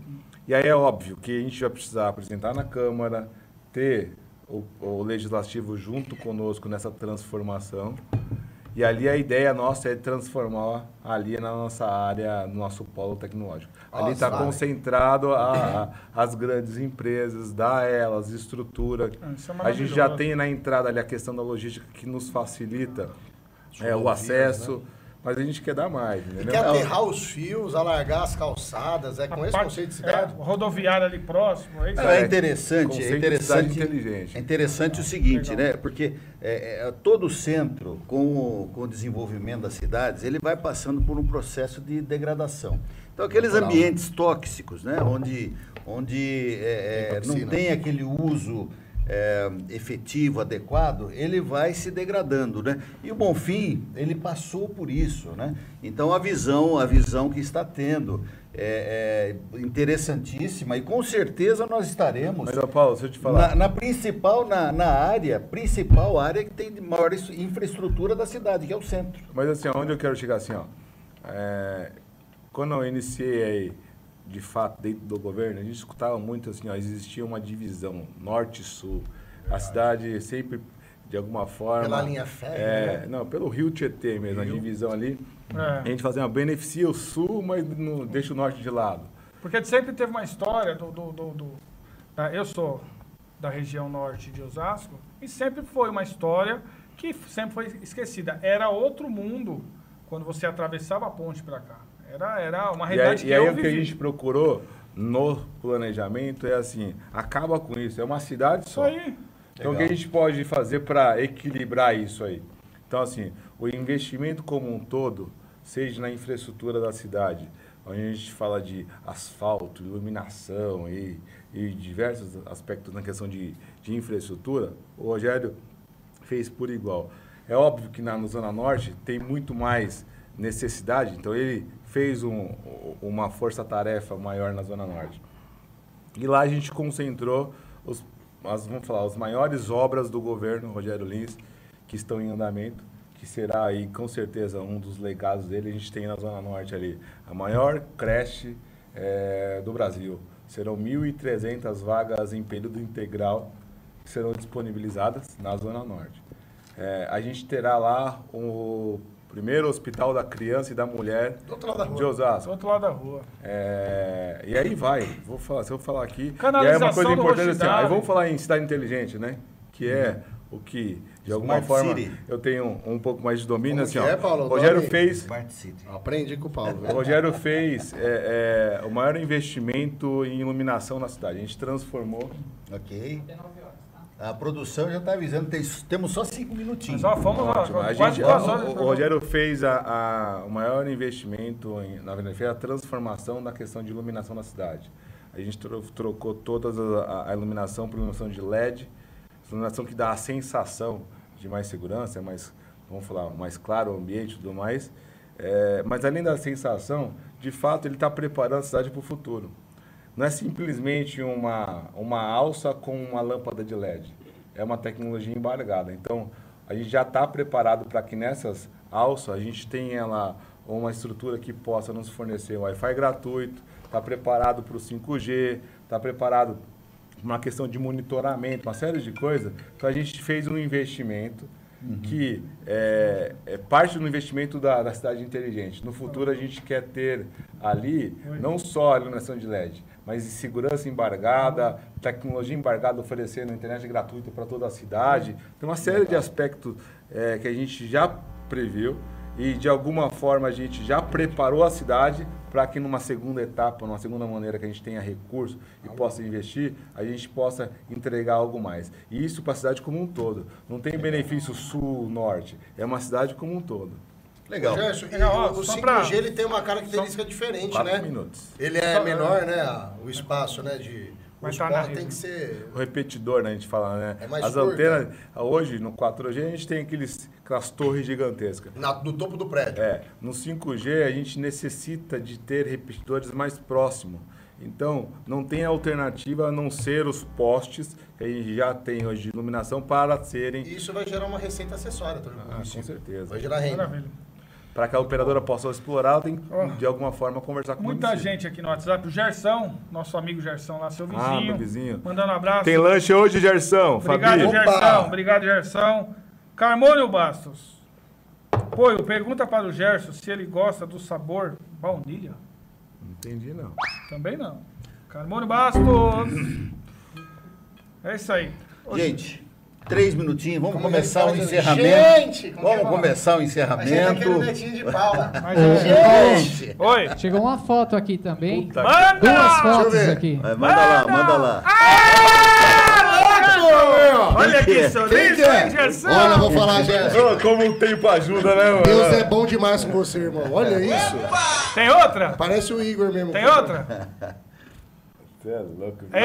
E aí é óbvio que a gente vai precisar apresentar na Câmara, ter o, o Legislativo junto conosco nessa transformação. E ali a ideia nossa é transformar ali na nossa área, no nosso polo tecnológico. Ali está concentrado a, a- as grandes empresas, dar a elas estrutura. Ah, é a gente já tem na entrada ali a questão da logística que nos facilita é, o acesso, mas a gente quer dar mais, E entendeu? quer aterrar os fios, alargar as calçadas, é com esse Parte- conceito de é, cidade? rodoviária ali próximo. É isso? É interessante, Conceito é interessante, inteligente. é interessante o seguinte, né? Porque é, é, todo centro, com o, com o desenvolvimento das cidades, ele vai passando por um processo de degradação. Então, aqueles Natural. ambientes tóxicos, né? Onde, onde é, é, Tem não tem aquele uso é, efetivo, adequado, ele vai se degradando, né? E o Bonfim, ele passou por isso, né? Então, a visão, a visão que está tendo é, é interessantíssima e com certeza nós estaremos Mas, Paulo, se eu te falar. na, na principal, na, na área, principal área que tem maior infraestrutura da cidade, que é o centro. Mas assim, onde eu quero chegar assim, ó. é, quando eu iniciei aí, de fato, dentro do governo, a gente escutava muito assim, ó, existia uma divisão norte e sul. A cidade sempre, de alguma forma. Pela linha férrea, É, né? não, pelo Rio Tietê mesmo, a divisão ali. É. A gente fazia uma beneficia o sul, mas não deixa o norte de lado. Porque sempre teve uma história do. do, do- do- da- eu sou da região norte de Osasco, e sempre foi uma história que sempre foi esquecida. Era outro mundo quando você atravessava a ponte para cá. Era, era uma E aí, realidade e que aí eu o que a gente procurou no planejamento é assim, acaba com isso, é uma cidade só. Isso aí. Então o que a Legal. gente pode fazer para equilibrar isso aí? Então assim, o investimento como um todo, seja na infraestrutura da cidade, onde a gente fala de asfalto, iluminação e, e diversos aspectos na questão de, de infraestrutura, o Rogério fez por igual. É óbvio que na no Zona Norte tem muito mais necessidade, então ele fez um, uma força-tarefa maior na Zona Norte. E lá a gente concentrou os, as, vamos falar, as maiores obras do governo Rogério Lins que estão em andamento, que será aí com certeza um dos legados dele. A gente tem na Zona Norte ali a maior creche eh, do Brasil. Serão 1.300 vagas em período integral que serão disponibilizadas na Zona Norte. Eh, a gente terá lá o primeiro hospital da criança e da mulher outro lado da rua. de Osasco. Do outro lado da rua. É, e aí vai, vou falar, se eu falar aqui. E aí Canalização uma coisa do importante assim, aí vamos falar em cidade inteligente, né? Que é o que, de alguma Smart forma, City. eu tenho um pouco mais de domínio. Como assim, que ó, é, Paulo? Rogério fez. Smart City. Aprendi com o Paulo. O (laughs) Rogério fez é, é, o maior investimento em iluminação na cidade. A gente transformou. Ok. A produção já está avisando, tem- temos só cinco minutinhos. Mas, ó, fomos lá, Ótimo. A gente, duas o- horas o. Rogério fez a, a- o maior investimento em, na verdade, fez a transformação da questão de iluminação na cidade. A gente tro- trocou toda a, a iluminação por iluminação de LED, iluminação que dá a sensação de mais segurança, é mais, vamos falar, mais claro o ambiente e tudo mais. É, mas além da sensação, de fato ele está preparando a cidade para o futuro. Não é simplesmente uma, uma alça com uma lâmpada de LED. É uma tecnologia embargada. Então, a gente já está preparado para que nessas alças a gente tenha lá uma estrutura que possa nos fornecer Wi-Fi gratuito, está preparado para o 5G, está preparado para uma questão de monitoramento, uma série de coisas. Então, a gente fez um investimento que é, é parte do investimento da, da cidade inteligente. No futuro, a gente quer ter ali não só a iluminação de LED, mas segurança embargada, tecnologia embargada oferecendo internet gratuita para toda a cidade. Tem uma série de aspectos é, que a gente já previu e de alguma forma a gente já preparou a cidade para que numa segunda etapa, numa segunda maneira que a gente tenha recurso e possa investir, a gente possa entregar algo mais. E isso para a cidade como um todo. Não tem benefício sul-norte, é uma cidade como um todo. Legal. Gerson, Legal, ó, o, o só 5G pra- ele tem uma característica diferente, Quatro né? minutos. Ele é Só- menor, né? O espaço, né? De, os tá na tem que ser. O repetidor, né, a gente fala, né? É mais As curta. antenas, hoje no 4G a gente tem aqueles, aquelas torres gigantescas. Na, do topo do prédio. É, no 5G a gente necessita de ter repetidores mais próximos. Então, não tem alternativa a não ser os postes que a gente já tem hoje de iluminação para serem. E isso vai gerar uma receita acessória também. Ah, com certeza. Vai gerar renda. Maravilha. Para que a operadora possa explorar, ela tem que, Ó. de alguma forma, conversar com o Muita gente aqui no WhatsApp. O Gersão, nosso amigo Gersão lá, seu vizinho. Ah, meu vizinho. Mandando um abraço. Tem lanche hoje, Gersão? Obrigado, Fabi? Gersão. Obrigado, Gersão. Carmônio Bastos. Pô, eu pergunta para o Gerson se ele gosta do sabor baunilha. Não entendi, não. Também não. Carmônio Bastos. É isso aí. Gente, três minutinhos, vamos começar o fala, encerramento. gente, como vamos que começar o gente é aquele encerramento. netinho de Paula. Mas, é- Oi. Chegou uma foto aqui também. Puta Manda! Duas Deixa eu fotos ver. aqui. Vai, manda lá, manda lá. Olha Quem que que é? sorriso, Quem que é? hein, Gerson? Olha, vou falar. Ô, como o tempo ajuda, né, mano? Deus é bom demais com você, irmão. Olha isso. Tem outra? Parece o Igor mesmo. Tem outra? (laughs) Você é louco. Ê!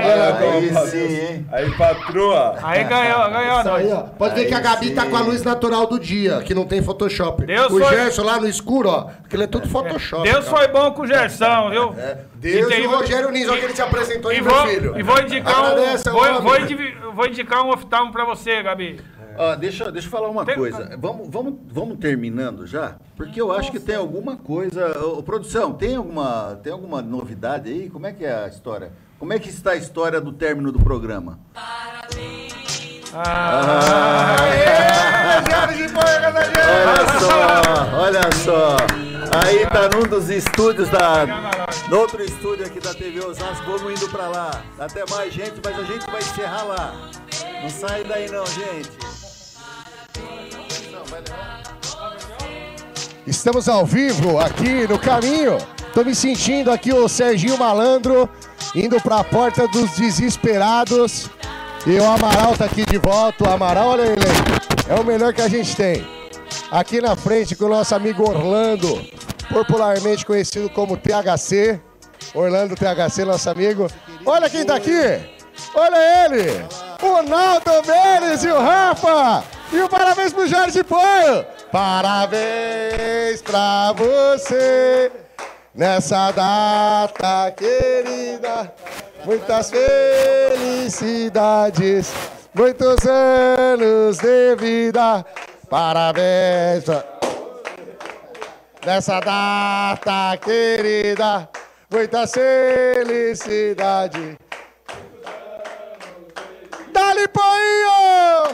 Aí Aí, sim, hein? Aí, patroa. Aí ganhou, ganhou Isso aí, ó. Pode ver que a Gabi tá com a luz natural do dia, que não tem Photoshop. Deus o foi- Gerson lá no escuro, ó, aquele é tudo Photoshop. Deus cara. foi bom com o Gersão, viu? É, Deus E tem- e o Rogério Nins, olha que ele te apresentou E aí, vou, meu filho. e vou indicar um, vou, vou, indivi- vou indicar um oftalmo pra você, Gabi. Ó, deixa, deixa eu falar uma Tem- coisa. Vamos, vamos, vamos terminando já? Porque eu acho que tem alguma coisa. Ô, produção, tem alguma, tem alguma novidade aí? Como é que é a história? Como é que está a história do término do programa? Ah, Olha só, olha só. Aí tá num dos estúdios da. No outro estúdio aqui da TV Osasco, vamos indo pra lá. Até mais, gente, mas a gente vai encerrar lá. Não sai daí não, gente. Estamos ao vivo aqui no caminho. Tô me sentindo aqui o Serginho Malandro indo pra porta dos desesperados. E o Amaral tá aqui de volta. O Amaral, olha ele aí. É o melhor que a gente tem. Aqui na frente com o nosso amigo Orlando, popularmente conhecido como THC. Orlando THC, nosso amigo. Olha quem tá aqui. Olha ele. O Naldo Menes e o Rafa. E o parabéns pro Jorge Poio. Parabéns pra você nessa data querida. Muitas felicidades, muitos anos de vida. Parabéns nessa data querida. Muitas felicidades. Dali, Poinho!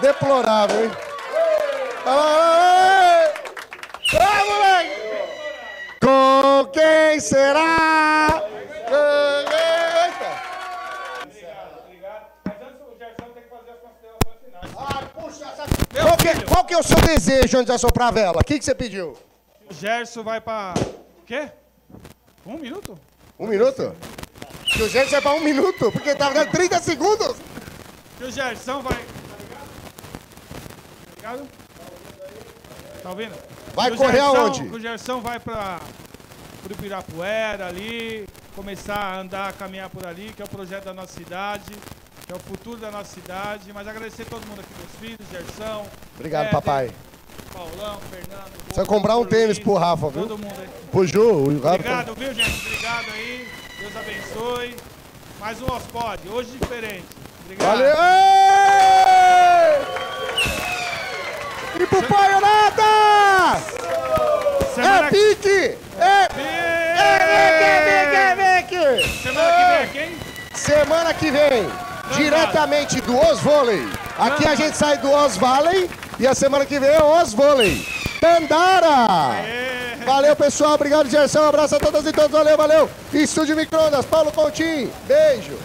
Deplorável, hein? Ah, moleque! Com quem será? Qual que, qual que é o seu desejo antes de assoprar a vela? O que, que você pediu? O Gerson vai pra. Quê? Um minuto? Um minuto? Que o Gerson vai pra um minuto, porque tava dando 30 segundos. Que o Gerson vai. Tá ligado? Tá ouvindo? Vai o correr Gerson- aonde? O Gerson vai pra. pro Ibirapuera ali, começar a andar, caminhar por ali, que é o projeto da nossa cidade, que é o futuro da nossa cidade. Mas agradecer todo mundo aqui, meus filhos, Gerson. Obrigado, Éder, papai. Paulão, Fernando. Você vai comprar um tênis pro Rafa, viu? Todo mundo aí. Pro Ju, o Rafa. Obrigado, viu, gente? Obrigado aí. Deus abençoe. Mais um Ospod, hoje diferente. Obrigado. Valeu! E pro Paio nada! Semana- É pique! É... É pique, pique, pique! Semana que vem, quem? Semana que vem, diretamente do Os Vôlei. Aqui a gente sai do Os Valley e a semana que vem é o Os Vôlei. Tandara! Valeu, pessoal. Obrigado, Gerson. Um abraço a todas e todos. Valeu, valeu. Estúdio Microondas, Paulo Coutinho. Beijo.